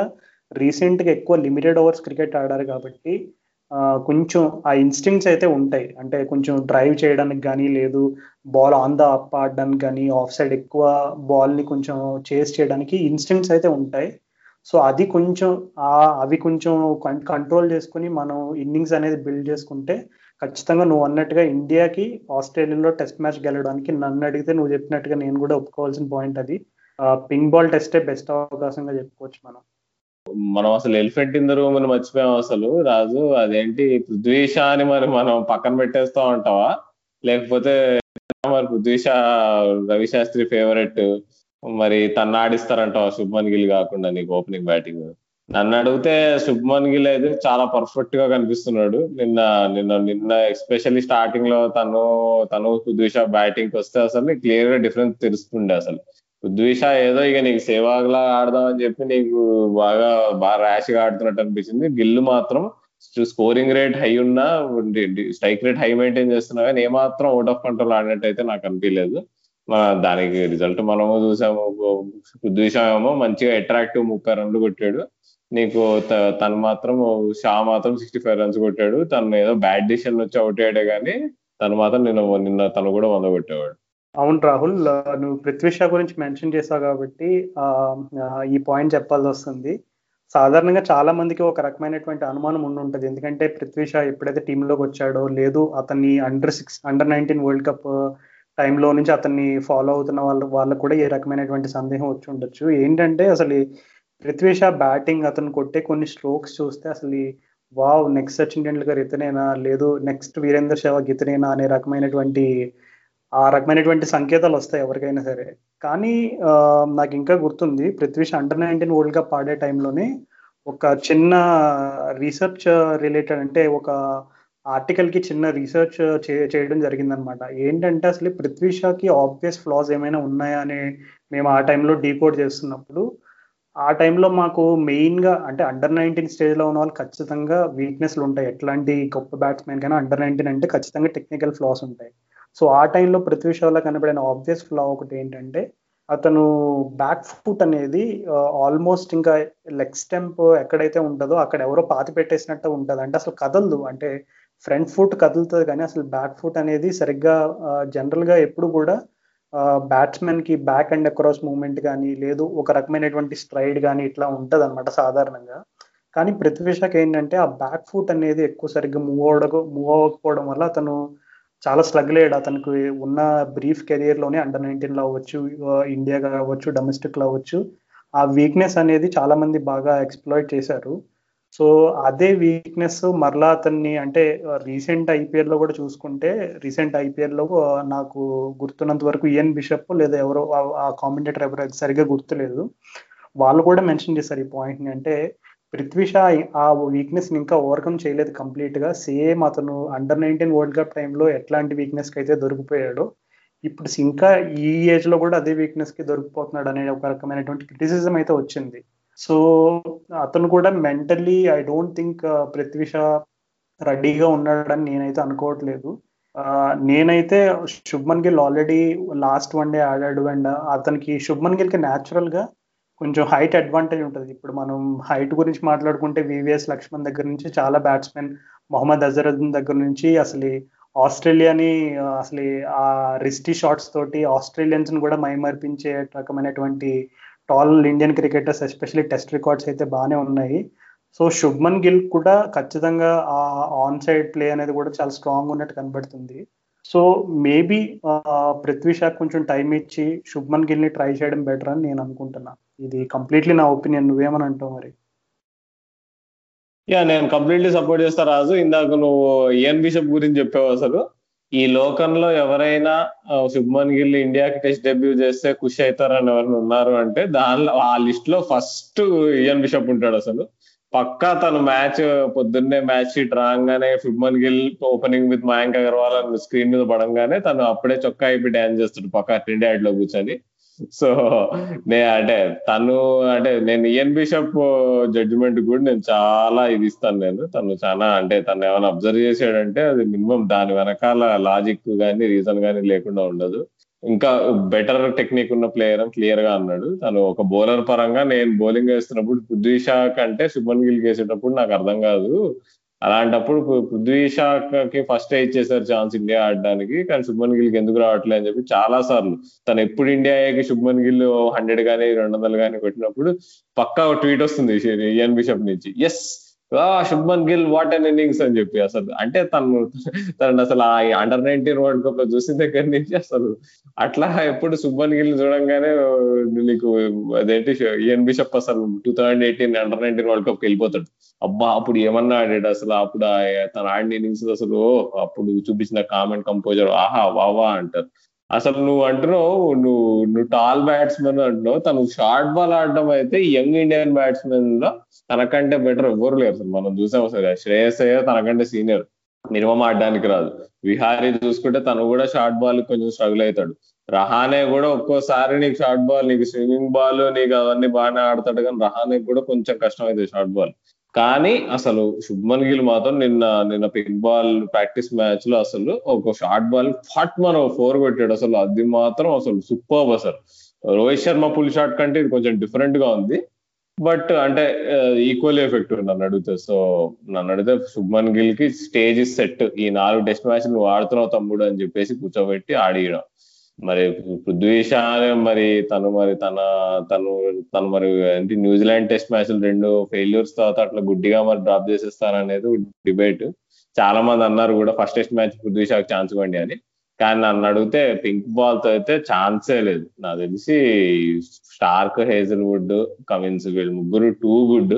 రీసెంట్గా ఎక్కువ లిమిటెడ్ ఓవర్స్ క్రికెట్ ఆడారు కాబట్టి కొంచెం ఆ ఇన్స్టింగ్స్ అయితే ఉంటాయి. అంటే కొంచెం డ్రైవ్ చేయడానికి కానీ లేదు బాల్ ఆన్ ద అప్ ఆడడానికి కానీ ఆఫ్ సైడ్ ఎక్కువ బాల్ని కొంచెం చేస్ చేయడానికి ఇన్స్టింగ్స్ అయితే ఉంటాయి. సో అది కొంచెం అవి కొంచెం కంట్రోల్ చేసుకుని మనం ఇన్నింగ్స్ అనేది బిల్డ్ చేసుకుంటే ఖచ్చితంగా నువ్వు అన్నట్టుగా ఇండియాకి ఆస్ట్రేలియాలో టెస్ట్ మ్యాచ్ గెలవడానికి నన్ను అడిగితే నువ్వు చెప్పినట్టుగా నేను కూడా ఒప్పుకోవాల్సిన పాయింట్ అది. పింక్ బాల్ టెస్టే బెస్ట్ అవకాశంగా చెప్పుకోవచ్చు మనం. మనం అసలు ఎలిఫెంట్ ఇన్ ద రూమ్ అని మర్చిపోయాం అసలు. రాజు అదేంటి? పృథ్వీషా అని మరి మనం పక్కన పెట్టేస్తా ఉంటావా? లేకపోతే మరి పృథ్వీషా రవిశాస్త్రి ఫేవరెట్ మరి తను ఆడిస్తారంట శుభ్మన్ గిల్ కాకుండా నీకు ఓపెనింగ్ బ్యాటింగ్ నన్ను అడిగితే శుభ్మన్ గిల్ అయితే చాలా పర్ఫెక్ట్గా కనిపిస్తున్నాడు. నిన్న నిన్న నిన్న ఎస్పెషల్లీ స్టార్టింగ్లో తను తను ఉద్విష బ్యాటింగ్కి వస్తే అసలు క్లియర్గా డిఫరెన్స్ తెలుస్తుండే అసలు. ఉద్విష ఏదో ఇక నీకు సేవాగ్లా ఆడదాం అని చెప్పి నీకు బాగా బాగా ర్యాష్గా ఆడుతున్నట్టు అనిపించింది. గిల్లు మాత్రం స్కోరింగ్ రేట్ హై ఉన్నా స్ట్రైక్ రేట్ హై మెయింటైన్ చేస్తున్నా కానీ ఏమాత్రం అవుట్ ఆఫ్ కంట్రోల్ ఆడినట్టు అయితే నాకు అనిపించలేదు దానికి రిజల్ట్ మనము చూసాము. పృథ్వీ ఏమో మంచిగా అట్రాక్టివ్ ముప్పై రన్లు కొట్టాడు. నీకు తను మాత్రం షా మాత్రం సిక్స్టీ ఫైవ్ రన్స్ కొట్టాడు. తను ఏదో బ్యాడ్ డిసిషన్ వచ్చి అవుట్ అయ్యాడే కానీ తను మాత్రం నిన్న నిన్న తను కూడా వంద కొట్టేవాడు. అవును రాహుల్ నువ్వు పృథ్వీ షా గురించి మెన్షన్ చేసావు కాబట్టి ఈ పాయింట్ చెప్పాల్సి వస్తుంది. సాధారణంగా చాలా మందికి ఒక రకమైనటువంటి అనుమానం ఉండి ఉంటుంది. ఎందుకంటే పృథ్వీ షా ఎప్పుడైతే టీంలోకి వచ్చాడో లేదు అతన్ని under six under nineteen world cup టైంలో నుంచి అతన్ని ఫాలో అవుతున్న వాళ్ళు వాళ్ళకు కూడా ఏ రకమైనటువంటి సందేహం వచ్చి ఉండొచ్చు. ఏంటంటే అసలు పృథ్వీ షా బ్యాటింగ్ అతను కొట్టే కొన్ని స్ట్రోక్స్ చూస్తే అసలు వావ్ నెక్స్ట్ సచిన్ టెండూల్కర్ ఇతనేనా? లేదు నెక్స్ట్ వీరేందర్ సెహ్వాగ్ ఇతనేనా? అనే రకమైనటువంటి ఆ రకమైనటువంటి సంకేతాలు వస్తాయి ఎవరికైనా సరే. కానీ నాకు ఇంకా గుర్తుంది Prithvi Shaw under nineteen world cup ఆడే టైంలోనే ఒక చిన్న రీసెర్చ్ రిలేటెడ్ అంటే ఒక ఆర్టికల్కి చిన్న రీసెర్చ్ చేయడం జరిగిందనమాట. ఏంటంటే అసలు పృథ్వీ షాకి ఆబ్వియస్ ఫ్లాస్ ఏమైనా ఉన్నాయా అని మేము ఆ టైంలో డీకోడ్ చేస్తున్నప్పుడు ఆ టైంలో మాకు మెయిన్గా అంటే అండర్ నైన్టీన్ స్టేజ్లో ఉన్న వాళ్ళు ఖచ్చితంగా వీక్నెస్లు ఉంటాయి. ఎట్లాంటి గొప్ప బ్యాట్స్మెన్ కైనా అండర్ నైన్టీన్ అంటే ఖచ్చితంగా టెక్నికల్ ఫ్లాస్ ఉంటాయి. సో ఆ టైంలో పృథ్వీ షోలో కనబడిన ఆబ్వియస్ ఫ్లా ఒకటి ఏంటంటే అతను బ్యాక్ ఫుట్ అనేది ఆల్మోస్ట్ ఇంకా లెగ్ స్టెంప్ ఎక్కడైతే ఉంటుందో అక్కడ ఎవరో పాతి పెట్టేసినట్టు ఉంటుంది అంటే అసలు కదలదు. అంటే ఫ్రంట్ ఫుట్ కదులుతుంది కానీ అసలు బ్యాక్ ఫుట్ అనేది సరిగ్గా జనరల్గా ఎప్పుడు కూడా బ్యాట్స్మెన్కి బ్యాక్ అండ్ అక్రాస్ మూమెంట్ కానీ లేదు ఒక రకమైనటువంటి స్ట్రైడ్ కానీ ఇట్లా ఉంటది అనమాట సాధారణంగా. కానీ పృథ్వీ ఏంటంటే ఆ బ్యాక్ ఫుట్ అనేది ఎక్కువ సరిగ్గా మూవ్ అవ్వడం మూవ్ అవ్వకపోవడం వల్ల అతను చాలా స్ట్రగుల్ అయ్యాడు. అతనికి ఉన్న బ్రీఫ్ కెరియర్లోనే అండర్ నైన్టీన్లో అవ్వచ్చు ఇండియా కావచ్చు డొమెస్టిక్లో అవ్వచ్చు. ఆ వీక్నెస్ అనేది చాలా మంది బాగా ఎక్స్ప్లోయిట్ చేశారు. సో అదే వీక్నెస్ మరలా అతన్ని అంటే రీసెంట్ ఐపీఎల్లో కూడా చూసుకుంటే రీసెంట్ ఐపీఎల్లో నాకు గుర్తున్నంత వరకు ఈఎన్ బిషప్ లేదా ఎవరో ఆ కామెంటేటర్ ఎవరో సరిగ్గా గుర్తులేదు. వాళ్ళు కూడా మెన్షన్ చేశారు ఈ పాయింట్ని అంటే పృథ్వీ షా ఆ వీక్నెస్ ఇంకా ఓవర్కమ్ చేయలేదు కంప్లీట్గా. సేమ్ అతను అండర్ నైన్టీన్ వరల్డ్ కప్ టైంలో ఎట్లాంటి వీక్నెస్కి అయితే దొరికిపోయాడో ఇప్పుడు ఇంకా ఈ ఏజ్లో కూడా అదే వీక్నెస్కి దొరికిపోతున్నాడు అనే ఒక రకమైనటువంటి క్రిటిసిజం అయితే వచ్చింది. సో అతను కూడా mentally I don't think Prithvi Shaw రెడీగా ఉన్నాడని నేనైతే అనుకోవట్లేదు. Uh, నేనైతే Shubman Gill already last one day ఆడాడు అండ్ uh, అతనికి శుభ్మన్ గిల్కి న్యాచురల్గా కొంచెం హైట్ అడ్వాంటేజ్ ఉంటుంది. ఇప్పుడు మనం హైట్ గురించి మాట్లాడుకుంటే వివిఎస్ లక్ష్మణ్ దగ్గర నుంచి చాలా బ్యాట్స్మెన్ మొహమ్మద్ అజరుద్దీన్ దగ్గర నుంచి అసలు ఆస్ట్రేలియాని అసలు ఆ రిస్టీ షాట్స్ తోటి ఆస్ట్రేలియన్స్ని కూడా మైమర్పించే రకమైనటువంటి tall Indian cricketers especially test records అయితే బాగానే ఉన్నాయి. సో శుభ్మన్ గిల్ కూడా ఖచ్చితంగా ఆ ఆన్ సైడ్ ప్లే అనేది కూడా చాలా స్ట్రాంగ్ ఉన్నట్టు కనబడుతుంది. సో మేబీ పృథ్వీ షా కొంచెం టైం ఇచ్చి శుభ్మన్ గిల్ని ట్రై చేయడం బెటర్ అని నేను అనుకుంటున్నా. ఇది కంప్లీట్లీ నా ఒపీనియన్ నువ్వేమని అంటావు మరి? యా నేను కంప్లీట్లీ సపోర్ట్ చేస్తా రాజు. ఇందాక నువ్వు ఏఎన్ బిషప్ గురించి చెప్పావు అసలు. ఈ లోకంలో ఎవరైనా శుభ్మన్ గిల్ ఇండియాకి టెస్ట్ డెబ్యూ చేస్తే ఖుషి అవుతారని ఎవరైనా ఉన్నారు అంటే దానిలో ఆ లిస్ట్లో ఫస్ట్ ఇయన్ బిషప్ ఉంటాడు అసలు. పక్కా తను మ్యాచ్ పొద్దున్నే మ్యాచ్ షీట్ రాగానే శుభ్మన్ గిల్ ఓపెనింగ్ విత్ మయాంక్ అగర్వాల్ అని స్క్రీన్ మీద పడంగానే తను అప్పుడే చొక్కా అయిపోయి డాన్స్ చేస్తాడు పక్కా ఇండియా లో కూర్చొని. సో నే అంటే తను అంటే నేను ఈఎన్ బిషప్ జడ్జిమెంట్ కూడా నేను చాలా ఇది ఇస్తాను నేను. తను చాలా అంటే తను ఏమైనా అబ్జర్వ్ చేసాడంటే అది మినిమం దాని వెనకాల లాజిక్ గానీ రీజన్ గానీ లేకుండా ఉండదు. ఇంకా బెటర్ టెక్నిక్ ఉన్న ప్లేయర్ అని క్లియర్గా అన్నాడు. తను ఒక బౌలర్ పరంగా నేను బౌలింగ్ వేస్తున్నప్పుడు పృథ్వీ కంటే శుభన్ గిల్ వేసేటప్పుడు నాకు అర్థం కాదు. అలాంటప్పుడు పృథ్వీషాకి ఫస్ట్ ఇచ్చేసారు ఛాన్స్ ఇండియా ఆడడానికి. కానీ శుభ్మన్ గిల్కి ఎందుకు రావట్లేదు అని చెప్పి చాలా సార్లు తను ఎప్పుడు ఇండియాకి శుభ్మన్ గిల్ హండ్రెడ్ కానీ రెండు వందలు కానీ కొట్టినప్పుడు పక్కా ట్వీట్ వస్తుంది ఇయన్ బిషప్ నుంచి. Yes Shubman Gill what and innings అని చెప్పి అసలు. అంటే తను తను అసలు ఆ అండర్ నైన్టీన్ వరల్డ్ కప్లో చూసిన దగ్గర నుంచి అసలు అట్లా ఎప్పుడు శుభ్మన్ గిల్ చూడంగానే నీకు అదేంటి ఇయన్ బిషప్ అసలు two thousand eighteen under nineteen world cup వెళ్ళిపోతాడు. అబ్బా అప్పుడు ఏమన్నా ఆడాడు అసలు అప్పుడు తన ఆడిన ఇన్నింగ్స్ అసలు అప్పుడు చూపించిన కామెంట్ కంపోజర్ ఆహా వావా అంటారు. అసలు నువ్వు అంటున్నావు నువ్వు నువ్వు టాల్ బ్యాట్స్మెన్ అంటున్నావు. తను షార్ట్ బాల్ ఆడడం అయితే యంగ్ ఇండియన్ బ్యాట్స్మెన్లో తనకంటే బెటర్ ఎవరు లేరు అసలు. మనం చూసాం సార్ శ్రేయస్ అయ్యర్ తనకంటే సీనియర్ మినిమం ఆడడానికి రాదు. విహారీ చూసుకుంటే తను కూడా షార్ట్ బాల్ కొంచెం స్ట్రగుల్ అవుతాడు. రహానే కూడా ఒక్కోసారి నీకు షార్ట్ బాల్ నీకు స్విమ్మింగ్ బాల్ నీకు అవన్నీ బాగానే ఆడతాడు. కానీ రహానే కూడా కొంచెం కష్టం అవుతుంది షార్ట్ బాల్ కానీ అసలు శుభ్మన్ గిల్ మాత్రం నిన్న నిన్న పిక్ బాల్ ప్రాక్టీస్ మ్యాచ్లో అసలు ఒక షార్ట్ బాల్ ఫట్ మన ఫోర్ కొట్టాడు. అసలు అది మాత్రం అసలు సూపర్ అసలు. రోహిత్ శర్మ పుల్ షాట్ కంటే ఇది కొంచెం డిఫరెంట్గా ఉంది. బట్ అంటే ఈక్వల్ ఎఫెక్ట్ నన్ను అడిగితే. సో నన్ను అడిగితే శుభ్మన్ గిల్కి స్టేజ్ సెట్ ఈ నాలుగు టెస్ట్ మ్యాచ్ నువ్వు ఆడుతున్నావు తమ్ముడు అని చెప్పేసి కూర్చోబెట్టి ఆడియడం. మరి పృథ్వీ మరి తను మరి తన తను తను మరి ఏంటి న్యూజిలాండ్ టెస్ట్ మ్యాచ్లు రెండు ఫెయిల్యూర్స్ తర్వాత అట్లా గుడ్డిగా మరి డ్రాప్ చేసేస్తారనేది డిబేట్ చాలా మంది అన్నారు కూడా ఫస్ట్ టెస్ట్ మ్యాచ్ పృథ్వీషాకు ఛాన్స్ ఇవ్వండి అని. కానీ నన్ను అడిగితే పింక్ బాల్తో అయితే ఛాన్సే లేదు. నాకు తెలిసి స్టార్క్ హేజల్వుడ్ కమిన్స్ వీళ్ళు ముగ్గురు టూ గుడ్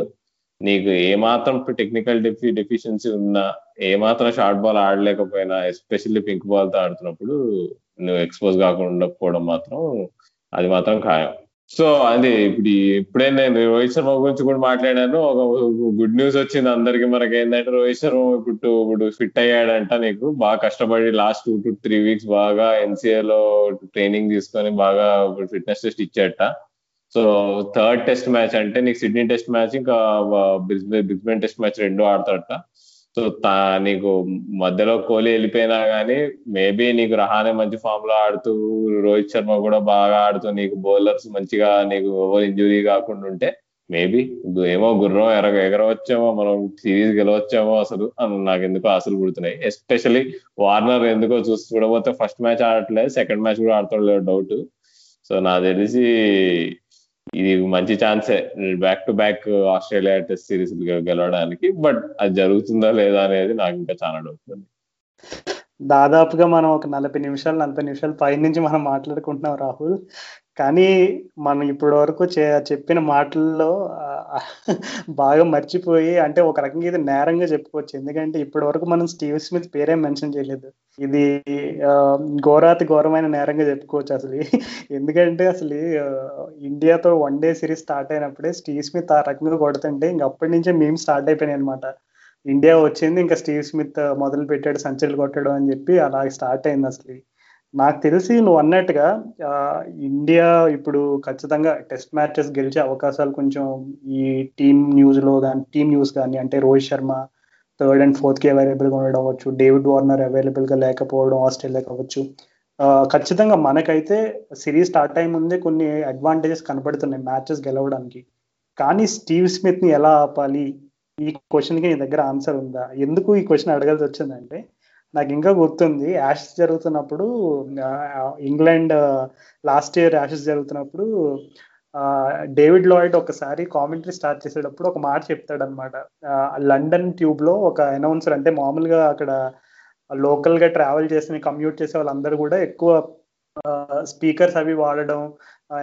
నీకు ఏమాత్రం టెక్నికల్ డెఫి డెఫిషియన్సీ ఉన్నా ఏమాత్రం షార్ట్ బాల్ ఆడలేకపోయినా ఎస్పెషల్లీ పింక్ బాల్తో ఆడుతున్నప్పుడు నువ్వు ఎక్స్పోజ్ కాకుండా ఉండకపోవడం మాత్రం అది మాత్రం ఖాయం. సో అది ఇప్పుడు ఇప్పుడే నేను రోహిత్ శర్మ గురించి కూడా మాట్లాడాను. ఒక గుడ్ న్యూస్ వచ్చింది అందరికి. మనకి ఏంటంటే రోహిత్ శర్మ ఇప్పుడు ఇప్పుడు ఫిట్ అయ్యాడంట నీకు. బాగా కష్టపడి last two to three weeks బాగా ఎన్సీఏ లో ట్రైనింగ్ తీసుకొని బాగా ఫిట్నెస్ టెస్ట్ ఇచ్చాట సో థర్డ్ టెస్ట్ మ్యాచ్ అంటే నీకు సిడ్నీ టెస్ట్ మ్యాచ్ ఇంకా బ్రిస్బెన్ టెస్ట్ మ్యాచ్ రెండు ఆడతాడట. సో నీకు మధ్యలో కోహ్లీ వెళ్ళిపోయినా గానీ మేబీ నీకు రహానే మంచి ఫామ్లో ఆడుతూ రోహిత్ శర్మ కూడా బాగా ఆడుతూ నీకు బౌలర్స్ మంచిగా నీకు ఓవర్ ఇంజురీ కాకుండా ఉంటే మేబీ ఏమో గుర్రం ఎరగ ఎగరవచ్చేమో మనం సిరీస్ గెలవచ్చేమో అసలు అని నాకు ఎందుకో ఆశలు పుడుతున్నాయి. ఎస్పెషల్లీ వార్నర్ ఎందుకో చూసి చూడబోతే ఫస్ట్ మ్యాచ్ ఆడట్లేదు సెకండ్ మ్యాచ్ కూడా ఆడతాడు డౌట్ సో నాకు తెలిసి ఇది మంచి ఛాన్సే. Back to back Australia test series గెలవడానికి బట్ అది జరుగుతుందా లేదా అనేది నాకు ఇంకా చాలా డౌట్ ఉంది. దాదాపుగా మనం ఒక నలభై నిమిషాలు నలభై నిమిషాలు పై నుంచి మనం మాట్లాడుకుంటున్నాం రాహుల్. కానీ మనం ఇప్పటి వరకు చెప్పిన మాటల్లో బాగా మర్చిపోయి అంటే ఒక రకంగా ఇది నేరంగా చెప్పుకోవచ్చు. ఎందుకంటే ఇప్పటి వరకు మనం స్టీవ్ స్మిత్ పేరే మెన్షన్ చేయలేదు. ఇది ఘోరాతి ఘోరమైన నేరంగా చెప్పుకోవచ్చు అసలు. ఎందుకంటే అసలు ఇండియాతో వన్ డే సిరీస్ స్టార్ట్ అయినప్పుడే స్టీవ్ స్మిత్ ఆ రకంగా కొడుతుంటే ఇంక అప్పటి నుంచే మేము స్టార్ట్ అయిపోయినాయి అనమాట ఇండియా వచ్చింది ఇంకా స్టీవ్ స్మిత్ మొదలు పెట్టాడు సంచలు కొట్టడం అని చెప్పి అలా స్టార్ట్ అయింది అసలు. నాకు తెలిసి నువ్వు అన్నట్టుగా ఇండియా ఇప్పుడు ఖచ్చితంగా టెస్ట్ మ్యాచెస్ గెలిచే అవకాశాలు కొంచెం ఈ టీమ్ న్యూస్లో కానీ టీమ్ న్యూస్ కానీ అంటే Rohit Sharma third and fourth అవైలబుల్గా ఉండడం అవ్వచ్చు డేవిడ్ వార్నర్ అవైలబుల్గా లేకపోవడం ఆస్ట్రేలియా కావచ్చు ఖచ్చితంగా మనకైతే సిరీస్ స్టార్ట్ అయ్యే ముందే కొన్ని అడ్వాంటేజెస్ కనబడుతున్నాయి మ్యాచెస్ గెలవడానికి. కానీ స్టీవ్ స్మిత్ని ఎలా ఆపాలి? ఈ క్వశ్చన్కి నీ దగ్గర ఆన్సర్ ఉందా? ఎందుకు ఈ క్వశ్చన్ అడగాల్సి వచ్చిందంటే నాకు ఇంకా గుర్తుంది. యాషెస్ జరుగుతున్నప్పుడు ఇంగ్లాండ్ లాస్ట్ ఇయర్ యాషెస్ జరుగుతున్నప్పుడు డేవిడ్ లాయిడ్ ఒకసారి కామెంటరీ స్టార్ట్ చేసేటప్పుడు ఒక మాట చెప్తాడు అనమాట లండన్ ట్యూబ్లో ఒక అనౌన్సర్ అంటే మామూలుగా అక్కడ లోకల్గా ట్రావెల్ చేసిన కమ్యూట్ చేసే వాళ్ళందరూ కూడా ఎక్కువ స్పీకర్స్ అవి వాడడం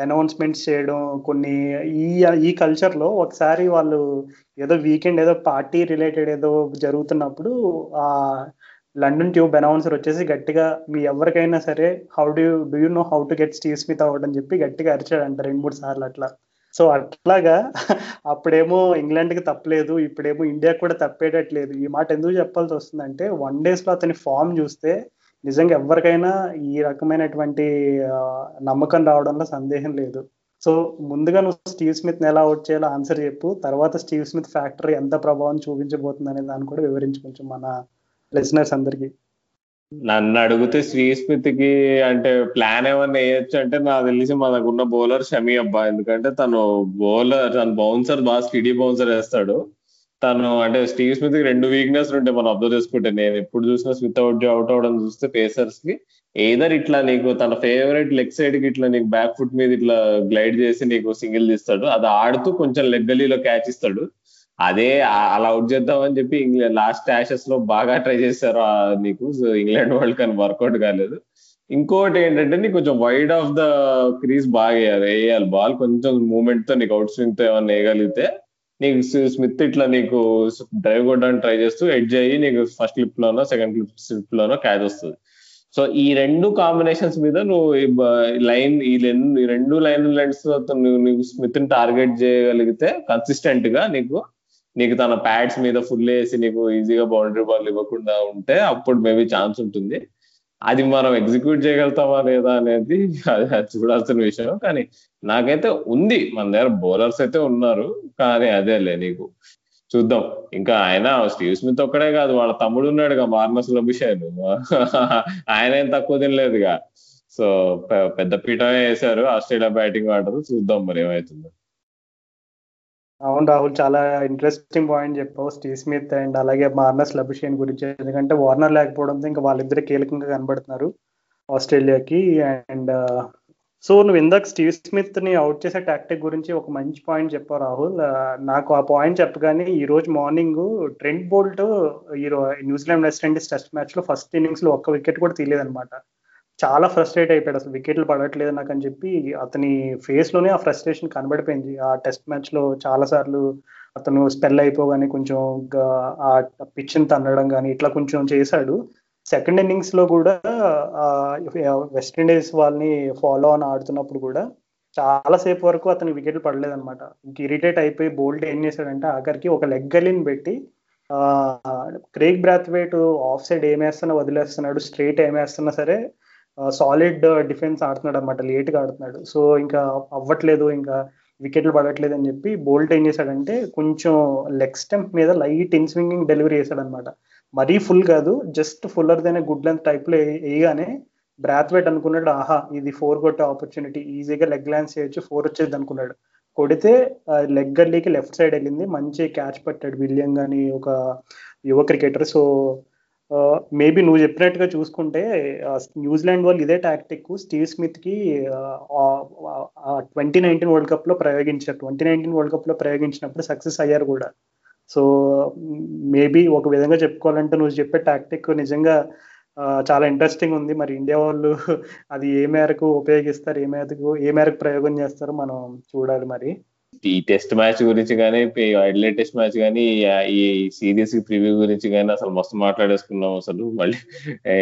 అనౌన్స్మెంట్స్ చేయడం కొన్ని ఈ ఈ కల్చర్లో ఒకసారి వాళ్ళు ఏదో వీకెండ్ ఏదో పార్టీ రిలేటెడ్ ఏదో జరుగుతున్నప్పుడు ఆ లండన్ ట్యూబ్ అనౌన్సర్ వచ్చేసి గట్టిగా మీ ఎవరికైనా సరే how do do you know how to get Steve Smith out అని చెప్పి గట్టిగా అరిచాడంట రెండు మూడు సార్లు అట్లా. సో అట్లాగా అప్పుడేమో ఇంగ్లాండ్కి తప్పలేదు ఇప్పుడేమో ఇండియాకి కూడా తప్పేటట్లేదు. ఈ మాట ఎందుకు చెప్పాల్సి వస్తుందంటే వన్ డేస్లో అతని ఫామ్ చూస్తే నిజంగా ఎవరికైనా ఈ రకమైనటువంటి నమ్మకం రావడంలో సందేహం లేదు. సో ముందుగా నువ్వు స్టీవ్ స్మిత్ ఎలా అవుట్ చేయాలో ఆన్సర్ చెప్పు. తర్వాత స్టీవ్ స్మిత్ ఫ్యాక్టరీ ఎంత ప్రభావం చూపించబోతుంది అనే దాన్ని కూడా వివరించి కొంచెం మన లిసనర్స్ అందరికి. నన్ను అడిగితే స్టీవ్కి అంటే ప్లాన్ ఏమన్నా వేయొచ్చు అంటే నాకు తెలిసి మనకున్న బౌలర్ షమి అబ్బా. ఎందుకంటే తను బౌలర్ తన బౌన్సర్ బాగా స్కిడీ బౌన్సర్ వేస్తాడు. తను అంటే స్టీవ్ స్మిత్కి రెండు వీక్నెస్ ఉంటాయి మనం అబ్జర్వ్ చేసుకుంటే. నేను ఎప్పుడు చూసినా స్మిత్ అవుట్ అవుట్ అవడం చూస్తే పేసర్స్కి ఏదర్ ఇట్లా నీకు తన ఫేవరెట్ లెగ్ సైడ్కి ఇట్లా నీకు బ్యాక్ ఫుట్ మీద ఇట్లా గ్లైడ్ చేసి నీకు సింగిల్ తీస్తాడు. అది ఆడుతూ కొంచెం లెగ్గలీలో క్యాచ్ ఇస్తాడు. అదే అలా అవుట్ చేద్దామని చెప్పి ఇంగ్లాండ్ లాస్ట్ యాషెస్లో బాగా ట్రై చేశారు నీకు. ఇంగ్లాండ్ వరల్డ్ కానీ వర్కౌట్ కాలేదు. ఇంకోటి ఏంటంటే నీకు కొంచెం వైడ్ ఆఫ్ ద క్రీజ్ బాగా వేయాలి. బాల్ కొంచెం మూమెంట్తో నీకు అవుట్ స్వింగ్తో ఏమైనా వేయగలిగితే నీకు స్మిత్ ఇట్లా నీకు డ్రైవ్ కొట్టడానికి ట్రై చేస్తూ ఎడ్జ్ అయ్యి నీకు ఫస్ట్ క్లిప్ లోనో సెకండ్ క్లిప్ స్లిప్ లోనో క్యాచ్ వస్తుంది. సో ఈ రెండు కాంబినేషన్స్ మీద నువ్వు లైన్ ఈ ఈ రెండు లైన్ లెన్స్ నువ్వు నువ్వు స్మిత్ని టార్గెట్ చేయగలిగితే కన్సిస్టెంట్గా నీకు నీకు తన ప్యాడ్స్ మీద ఫుల్ వేసి నీకు ఈజీగా బౌండరీ బాల్ ఇవ్వకుండా ఉంటే అప్పుడు మేబీ ఛాన్స్ ఉంటుంది. అది మనం ఎగ్జిక్యూట్ చేయగలుగుతామా లేదా అనేది అది చూడాల్సిన విషయం. కానీ నాకైతే ఉంది. మన దగ్గర బౌలర్స్ అయితే ఉన్నారు. కానీ అదేలే నీకు. చూద్దాం. ఇంకా ఆయన స్టీవ్ స్మిత్ ఒక్కడే కాదు. వాళ్ళ తమ్ముడు ఉన్నాడుగా మార్నస్ అభిషేక్ ఆయన ఏం తక్కువ తినలేదుగా. సో పెద్ద పీఠమే వేశారు. ఆస్ట్రేలియా బ్యాటింగ్ ఆర్డర్ చూద్దాం మరి ఏమవుతుందో అవును రాహుల్ చాలా ఇంట్రెస్టింగ్ పాయింట్ చెప్పావు. స్టీవ్ స్మిత్ అండ్ అలాగే మార్నస్ లభిషియన్ గురించి. ఎందుకంటే వార్నర్ లేకపోవడంతో ఇంకా వాళ్ళిద్దరు కీలకంగా కనబడుతున్నారు ఆస్ట్రేలియాకి. అండ్ సో నువ్వు ఇందాక స్టీవ్ స్మిత్ని అవుట్ చేసే టాక్టిక్ గురించి ఒక మంచి పాయింట్ చెప్పావు రాహుల్. నాకు ఆ పాయింట్ చెప్పగానే ఈ రోజు మార్నింగ్ ట్రెంట్ బోల్ట్ ఈ New Zealand West Indies test మ్యాచ్లో ఫస్ట్ ఇన్నింగ్స్లో ఒక్క వికెట్ కూడా తీయలేదన్నమాట. చాలా ఫ్రస్ట్రేట్ అయిపోయాడు. అసలు వికెట్లు పడట్లేదు నాకు అని చెప్పి అతని ఫేస్లోనే ఆ ఫ్రస్ట్రేషన్ కనబడిపోయింది. ఆ టెస్ట్ మ్యాచ్లో చాలా సార్లు అతను స్పెల్ అయిపోగానే కొంచెం ఆ పిచ్ని తన్నడం కానీ ఇట్లా కొంచెం చేశాడు. సెకండ్ ఇన్నింగ్స్లో కూడా వెస్ట్ ఇండీస్ వాళ్ళని ఫాలో అని ఆడుతున్నప్పుడు కూడా చాలా సేపు వరకు అతని వికెట్లు పడలేదన్నమాట. ఇంక ఇరిటేట్ అయిపోయి బోల్డ్ ఏం చేశాడంటే ఆఖరికి ఒక లెగ్ గలిని పెట్టి క్రేక్ బ్రాత్వేట్ ఆఫ్ సైడ్ ఏమేస్తున్నా వదిలేస్తున్నాడు స్ట్రైట్ ఏమేస్తున్నా సరే సాలిడ్ డిఫెన్స్ uh, ఆడుతున్నాడు అనమాట లేట్గా ఆడుతున్నాడు. సో ఇంకా అవ్వట్లేదు ఇంకా వికెట్లు పడట్లేదు అని చెప్పి బోల్ట్ ఏం చేశాడంటే కొంచెం లెగ్ స్టెంప్ మీద లైట్ ఇన్ స్వింగింగ్ డెలివరీ చేశాడనమాట మరీ ఫుల్ కాదు జస్ట్ ఫుల్లర్ దైన గుడ్ లెంత్ టైప్లో వేయగానే బ్రాత్వేట్ అనుకున్నాడు. ఆహా ఇది ఫోర్ కొట్టే ఆపర్చునిటీ ఈజీగా లెగ్ ల్యాన్స్ చేయొచ్చు ఫోర్ వచ్చేది అనుకున్నాడు. కొడితే లెగ్ గల్లీకి లెఫ్ట్ సైడ్ వెళ్ళింది. మంచి క్యాచ్ పట్టాడు విలియం గాని ఒక యువ క్రికెటర్ సో మేబీ నువ్వు చెప్పినట్టుగా చూసుకుంటే న్యూజిలాండ్ వాళ్ళు ఇదే టాక్టిక్ స్టీవ్ స్మిత్కి ట్వంటీ నైన్టీన్ వరల్డ్ కప్లో ప్రయోగించారు. ట్వంటీ నైన్టీన్ వరల్డ్ కప్లో ప్రయోగించినప్పుడు సక్సెస్ అయ్యారు కూడా. సో మేబీ ఒక విధంగా చెప్పుకోవాలంటే నువ్వు చెప్పే టాక్టిక్ నిజంగా చాలా ఇంట్రెస్టింగ్ ఉంది. మరి ఇండియా వాళ్ళు అది ఏ మేరకు ఉపయోగిస్తారు ఏ మేరకు ఏ మేరకు ప్రయోగం చేస్తారో మనం చూడాలి మరి. ఈ టెస్ట్ మ్యాచ్ గురించి కానీ ఐడ్లే టెస్ట్ మ్యాచ్ కానీ ఈ సిరీస్ ప్రివ్యూ గురించి కానీ అసలు మస్తు మాట్లాడేసుకున్నాం అసలు. మళ్ళీ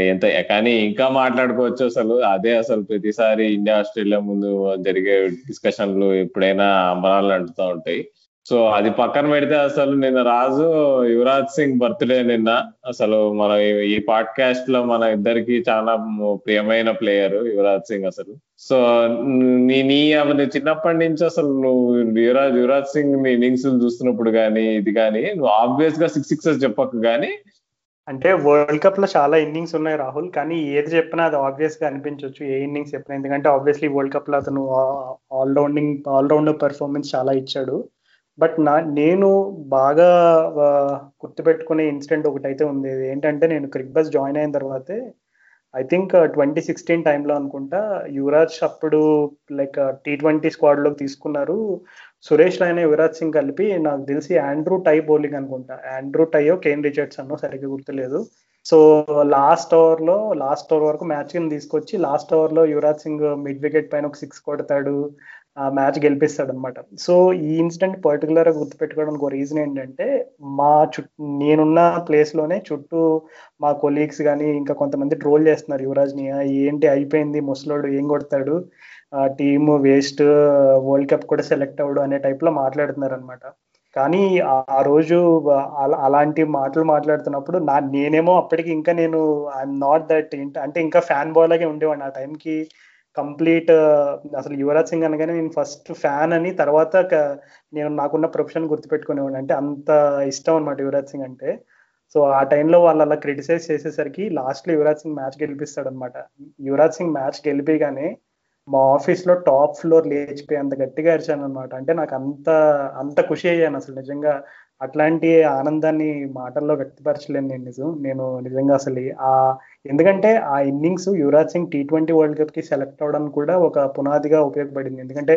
ఎంత కానీ ఇంకా మాట్లాడుకోవచ్చు అసలు. అదే అసలు ప్రతిసారి ఇండియా ఆస్ట్రేలియా ముందు జరిగే డిస్కషన్లు ఎప్పుడైనా అమరాలు అంటుతూ ఉంటాయి. సో అది పక్కన పెడితే అసలు నిన్న రాజు యువరాజ్ సింగ్ బర్త్డే నిన్న. అసలు మన ఈ పాడ్కాస్ట్లో మన ఇద్దరికి చాలా ప్రియమైన ప్లేయర్ యువరాజ్ సింగ్ అసలు. సో నీ నీ చిన్నప్పటి నుంచి అసలు నువ్వు యువరాజ్ యువరాజ్ సింగ్ నీ ఇన్నింగ్స్ చూస్తున్నప్పుడు కానీ ఇది కానీ నువ్వు ఆబ్వియస్గా సిక్స్ సిక్సెస్ చెప్పకు కానీ అంటే వరల్డ్ కప్లో చాలా ఇన్నింగ్స్ ఉన్నాయి రాహుల్. కానీ ఏది చెప్పినా అది ఆబ్వియస్గా అనిపించవచ్చు ఏ ఇన్నింగ్స్ చెప్పినా. ఎందుకంటే ఆబ్వియస్లీ వరల్డ్ కప్లో అతను ఆల్రౌండింగ్ ఆల్రౌండర్ పెర్ఫార్మెన్స్ చాలా ఇచ్చాడు. బట్ నా నేను బాగా గుర్తుపెట్టుకునే ఇన్సిడెంట్ ఒకటి అయితే ఉంది ఏంటంటే నేను క్రిక్ బస్ జాయిన్ అయిన తర్వాతే ఐ థింక్ ట్వంటీ సిక్స్టీన్ టైంలో అనుకుంటా యువరాజ్ అప్పుడు లైక్ టీ ట్వంటీ స్క్వాడ్లోకి తీసుకున్నారు. సురేష్ రైనా యువరాజ్ సింగ్ కలిపి నాకు తెలిసి ఆండ్రూ టై బౌలింగ్ అనుకుంటా. ఆండ్రూ టైయో కేన్ రిచర్డ్స్ అన్నో సరిగ్గా గుర్తులేదు. సో లాస్ట్ ఓవర్లో లాస్ట్ ఓవర్ వరకు మ్యాచ్ కింద తీసుకొచ్చి లాస్ట్ ఓవర్లో యువరాజ్ సింగ్ మిడ్ వికెట్ పైన ఒక సిక్స్ కొడతాడు. ఆ మ్యాచ్ గెలిపిస్తాడు అనమాట సో ఈ ఇన్సిడెంట్ పర్టికులర్గా గుర్తుపెట్టుకోవడానికి ఒక రీజన్ ఏంటంటే మా చుట్టూ నేనున్న ప్లేస్లోనే చుట్టూ మా కొలీగ్స్ కానీ ఇంకా కొంతమంది ట్రోల్ చేస్తున్నారు. యువరాజ్ని ఏంటి అయిపోయింది? ముసలోడు ఏం కొడతాడు? టీమ్ వేస్ట్ వరల్డ్ కప్ కూడా సెలెక్ట్ అవ్వడు అనే టైప్లో మాట్లాడుతున్నారు అనమాట కానీ ఆ రోజు అలాంటి మాటలు మాట్లాడుతున్నప్పుడు నా నేనేమో అప్పటికి ఇంకా నేను ఐఎమ్ నాట్ దట్ అంటే ఇంకా ఫ్యాన్ బాయ్ లాగే ఉండేవాడిని. ఆ టైంకి కంప్లీట్ అసలు యువరాజ్ సింగ్ అనగానే నేను ఫస్ట్ ఫ్యాన్ అని తర్వాత నేను నాకున్న ప్రొఫెషన్ గుర్తుపెట్టుకునేవాడిని. అంటే అంత ఇష్టం అనమాట యువరాజ్ సింగ్ అంటే. సో ఆ టైంలో వాళ్ళు అలా క్రిటిసైజ్ చేసేసరికి లాస్ట్లో యువరాజ్ సింగ్ మ్యాచ్ గెలిపిస్తాడు అనమాట యువరాజ్ సింగ్ మ్యాచ్ గెలిపిగానే మా ఆఫీస్లో టాప్ ఫ్లోర్ లేచిపోయి అంత గట్టిగా అరిచాను అనమాట అంటే నాకు అంత అంత ఖుషి అయ్యాను అసలు నిజంగా. అట్లాంటి ఆనందాన్ని మాటల్లో వ్యక్తపరచలేను నేను నిజం నేను నిజంగా అసలు ఆ ఎందుకంటే ఆ innings Yuvraj Singh T twenty world కప్కి select అవడం కూడా ఒక పునాదిగా ఉపయోగపడింది. ఎందుకంటే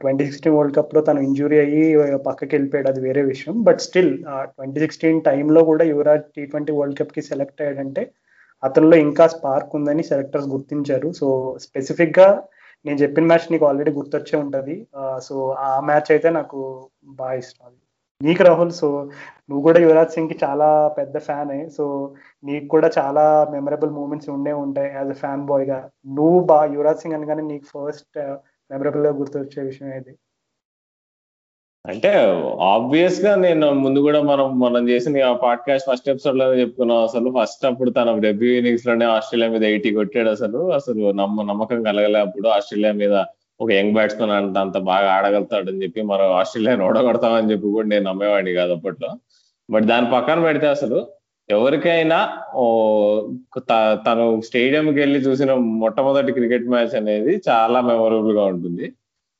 ట్వంటీ సిక్స్టీన్ వరల్డ్ కప్లో తను ఇంజురీ అయ్యి పక్కకి వెళ్ళిపోయాడు. అది వేరే విషయం. బట్ స్టిల్ ట్వంటీ సిక్స్టీన్ టైంలో కూడా యువరాజ్ టీ ట్వంటీ వరల్డ్ కప్కి సెలెక్ట్ అయ్యాడంటే అతనిలో ఇంకా స్పార్క్ ఉందని సెలెక్టర్స్ గుర్తించారు. సో స్పెసిఫిక్గా నేను చెప్పిన మ్యాచ్ నీకు ఆల్రెడీ గుర్తొచ్చే ఉంటది. సో ఆ మ్యాచ్ అయితే నాకు బాగా ఇష్టం నీకు రాహుల్ సో నువ్వు కూడా యువరాజ్ సింగ్కి చాలా పెద్ద ఫ్యాన్ సో నీకు కూడా చాలా మెమరబుల్ మూమెంట్స్ ఉండే ఉంటాయి యాజ్ అ ఫ్యాన్ బాయ్గా. నువ్వు బా యువరాజ్ సింగ్ అనగానే నీకు ఫస్ట్ మెమరబుల్ uh, గా గుర్తొచ్చే విషయం ఏది? అంటే ఆబ్వియస్గా నేను ముందు కూడా మనం మనం చేసిన పాడ్కాస్ట్ ఫస్ట్ ఎపిసోడ్లో చెప్పుకున్నాం అసలు. ఫస్ట్ అప్పుడు తన డెబ్యూ ఇన్నింగ్స్లోనే ఆస్ట్రేలియా మీద ఎయిటీ కొట్టాడు అసలు. అసలు నమ్మ నమ్మకం కలగలే అప్పుడు. ఆస్ట్రేలియా మీద ఒక యంగ్ బ్యాట్స్మెన్ అంత అంత బాగా ఆడగలుగుతాడు అని చెప్పి మనం ఆస్ట్రేలియాని ఓడగొడతామని చెప్పి కూడా నేను నమ్మేవాడిని కాదు అప్పట్లో. బట్ దాని పక్కన పెడితే అసలు ఎవరికైనా తను స్టేడియంకి వెళ్ళి చూసిన మొట్టమొదటి క్రికెట్ మ్యాచ్ అనేది చాలా మెమొరబుల్గా ఉంటుంది.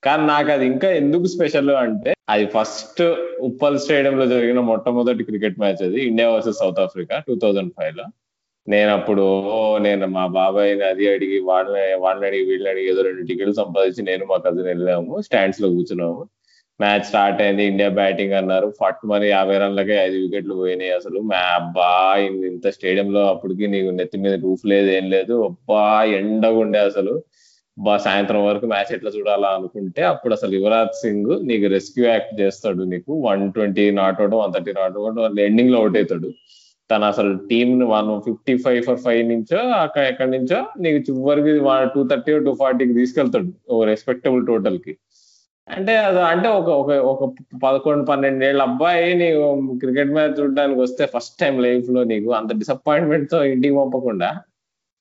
కానీ నాకు అది ఇంకా ఎందుకు స్పెషల్ అంటే అది ఫస్ట్ ఉప్పల్ స్టేడియం లో జరిగిన మొట్టమొదటి క్రికెట్ మ్యాచ్ అది India versus South Africa two thousand ఫైవ్లో నేను అప్పుడు నేను మా బాబాయ్ అది అడిగి వాళ్ళని వాళ్ళని అడిగి వీళ్ళని అడిగి ఏదో రెండు టికెట్లు సంపాదించి నేను మా కజిన్ వెళ్ళాము స్టాండ్స్లో కూర్చున్నాము. మ్యాచ్ స్టార్ట్ అయింది. ఇండియా బ్యాటింగ్ అన్నారు. ఫట్ మరి యాభై రన్లకే ఐదు వికెట్లు పోయినాయి అసలు. మా అబ్బా ఇంత స్టేడియంలో అప్పటికి నీకు నెత్తి మీద రూఫ్ లేదు ఏం లేదు. అబ్బా ఎండగా ఉండే అసలు. బా సాయంత్రం వరకు మ్యాచ్ ఎట్లా చూడాలా అనుకుంటే అప్పుడు అసలు యువరాజ్ సింగ్ నీకు రెస్క్యూ యాక్ట్ చేస్తాడు నీకు. One twenty not out one thirty not out ఎండింగ్లో అవుట్ అవుతాడు. తను అసలు team one fifty five for five నుంచో అక్కడ ఎక్కడి నుంచో నీకు చివరికి టూ థర్టీ టూ ఫార్టీకి తీసుకెళ్తాడు. ఓ రెస్పెక్టబుల్ టోటల్కి. అంటే అది అంటే ఒక ఒక ఒక పదకొండు పన్నెండేళ్ళ అబ్బాయి నీకు క్రికెట్ మ్యాచ్ చూడడానికి వస్తే ఫస్ట్ టైం లైఫ్లో నీకు అంత డిసప్పాయింట్మెంట్తో ఇంటికి పంపకుండా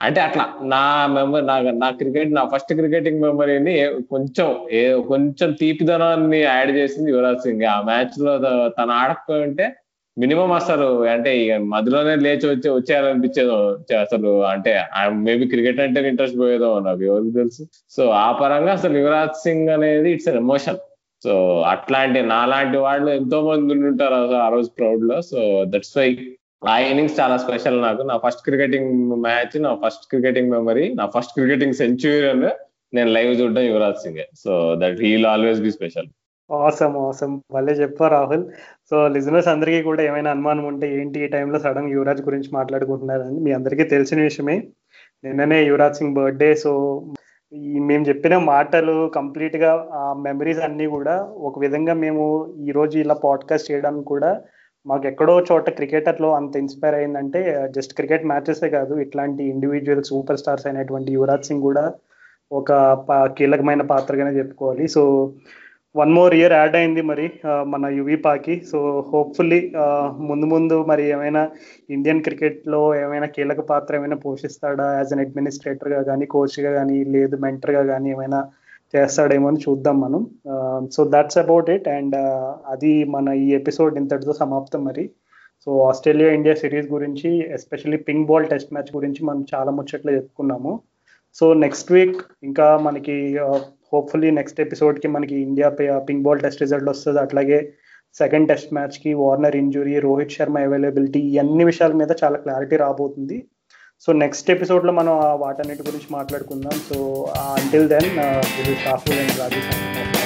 అంటే అట్లా నా మెమరీ నా నా క్రికెట్ నా ఫస్ట్ క్రికెటింగ్ మెమరీని కొంచెం ఏ కొంచెం తీపిదనాన్ని యాడ్ చేసింది యువరాజ్ సింగ్. ఆ మ్యాచ్లో తను ఆడకపోయి ఉంటే మినిమం అసలు అంటే ఇక మధ్యలోనే లేచి వచ్చి వచ్చేయాలనిపించేదో అసలు అంటే మేబీ క్రికెట్ అంటే ఇంట్రెస్ట్ పోయేదో నాకు ఎవరికి తెలుసు. సో ఆ పరంగా అసలు యువరాజ్ సింగ్ అనేది ఇట్స్ అన్ ఎమోషన్ సో అట్లాంటి నాలాంటి వాళ్ళు ఎంతో మంది ఉంటారు ఆ రోజు క్రౌడ్లో. సో దట్స్ వై ఆ ఇన్నింగ్స్ చాలా స్పెషల్ నాకు. నా ఫస్ట్ క్రికెటింగ్ మ్యాచ్ నా ఫస్ట్ క్రికెటింగ్ మెమరీ నా ఫస్ట్ క్రికెటింగ్ సెంచురీ నేను లైవ్ చూడడం Yuvraj Singh. So that he'll always be special awesome awesome భలే చెప్పా రాహుల్. సో లిజనర్స్ అందరికీ కూడా ఏమైనా అనుమానం ఉంటే ఏంటి ఈ టైంలో సడన్ యువరాజ్ గురించి మాట్లాడుకుంటున్నారని మీ అందరికీ తెలిసిన విషయమే. నిన్ననే యువరాజ్ సింగ్ బర్త్డే సో మేము చెప్పిన మాటలు కంప్లీట్గా ఆ మెమరీస్ అన్ని కూడా ఒక విధంగా మేము ఈ రోజు ఇలా పాడ్కాస్ట్ చేయడానికి కూడా మాకు ఎక్కడో చోట క్రికెటర్లో అంత ఇన్స్పైర్ అయిందంటే జస్ట్ క్రికెట్ మ్యాచెసే కాదు ఇట్లాంటి ఇండివిజువల్ సూపర్ స్టార్స్ అయినటువంటి యువరాజ్ సింగ్ కూడా ఒక కీలకమైన పాత్రగానే చెప్పుకోవాలి. So one more year add అయింది మరి మన యువీపాకి సో హోప్ఫుల్లీ ముందు ముందు మరి ఏమైనా ఇండియన్ క్రికెట్లో ఏమైనా కీలక పాత్ర ఏమైనా పోషిస్తాడా యాజ్ అన్ అడ్మినిస్ట్రేటర్గా కానీ కోచ్గా కానీ లేదు మెంటర్గా కానీ ఏమైనా చేస్తాడేమో అని చూద్దాం మనం. So that's about it and అది మన ఈ ఎపిసోడ్ ఇంతటితో సమాప్తం మరి. సో ఆస్ట్రేలియా ఇండియా సిరీస్ గురించి especially pink ball test match గురించి మనం చాలా ముచ్చట్లు చెప్పుకున్నాము. సో నెక్స్ట్ వీక్ ఇంకా మనకి హోప్ఫుల్లీ నెక్స్ట్ ఎపిసోడ్కి మనకి India pink ball test result వస్తుంది. అట్లాగే సెకండ్ టెస్ట్ మ్యాచ్కి Warner injury Rohit Sharma availability ఇవన్నీ విషయాల మీద చాలా క్లారిటీ రాబోతుంది. సో నెక్స్ట్ ఎపిసోడ్లో మనం uh, వాటన్నిటి గురించి మాట్లాడుకుందాం. So until then this Rahul and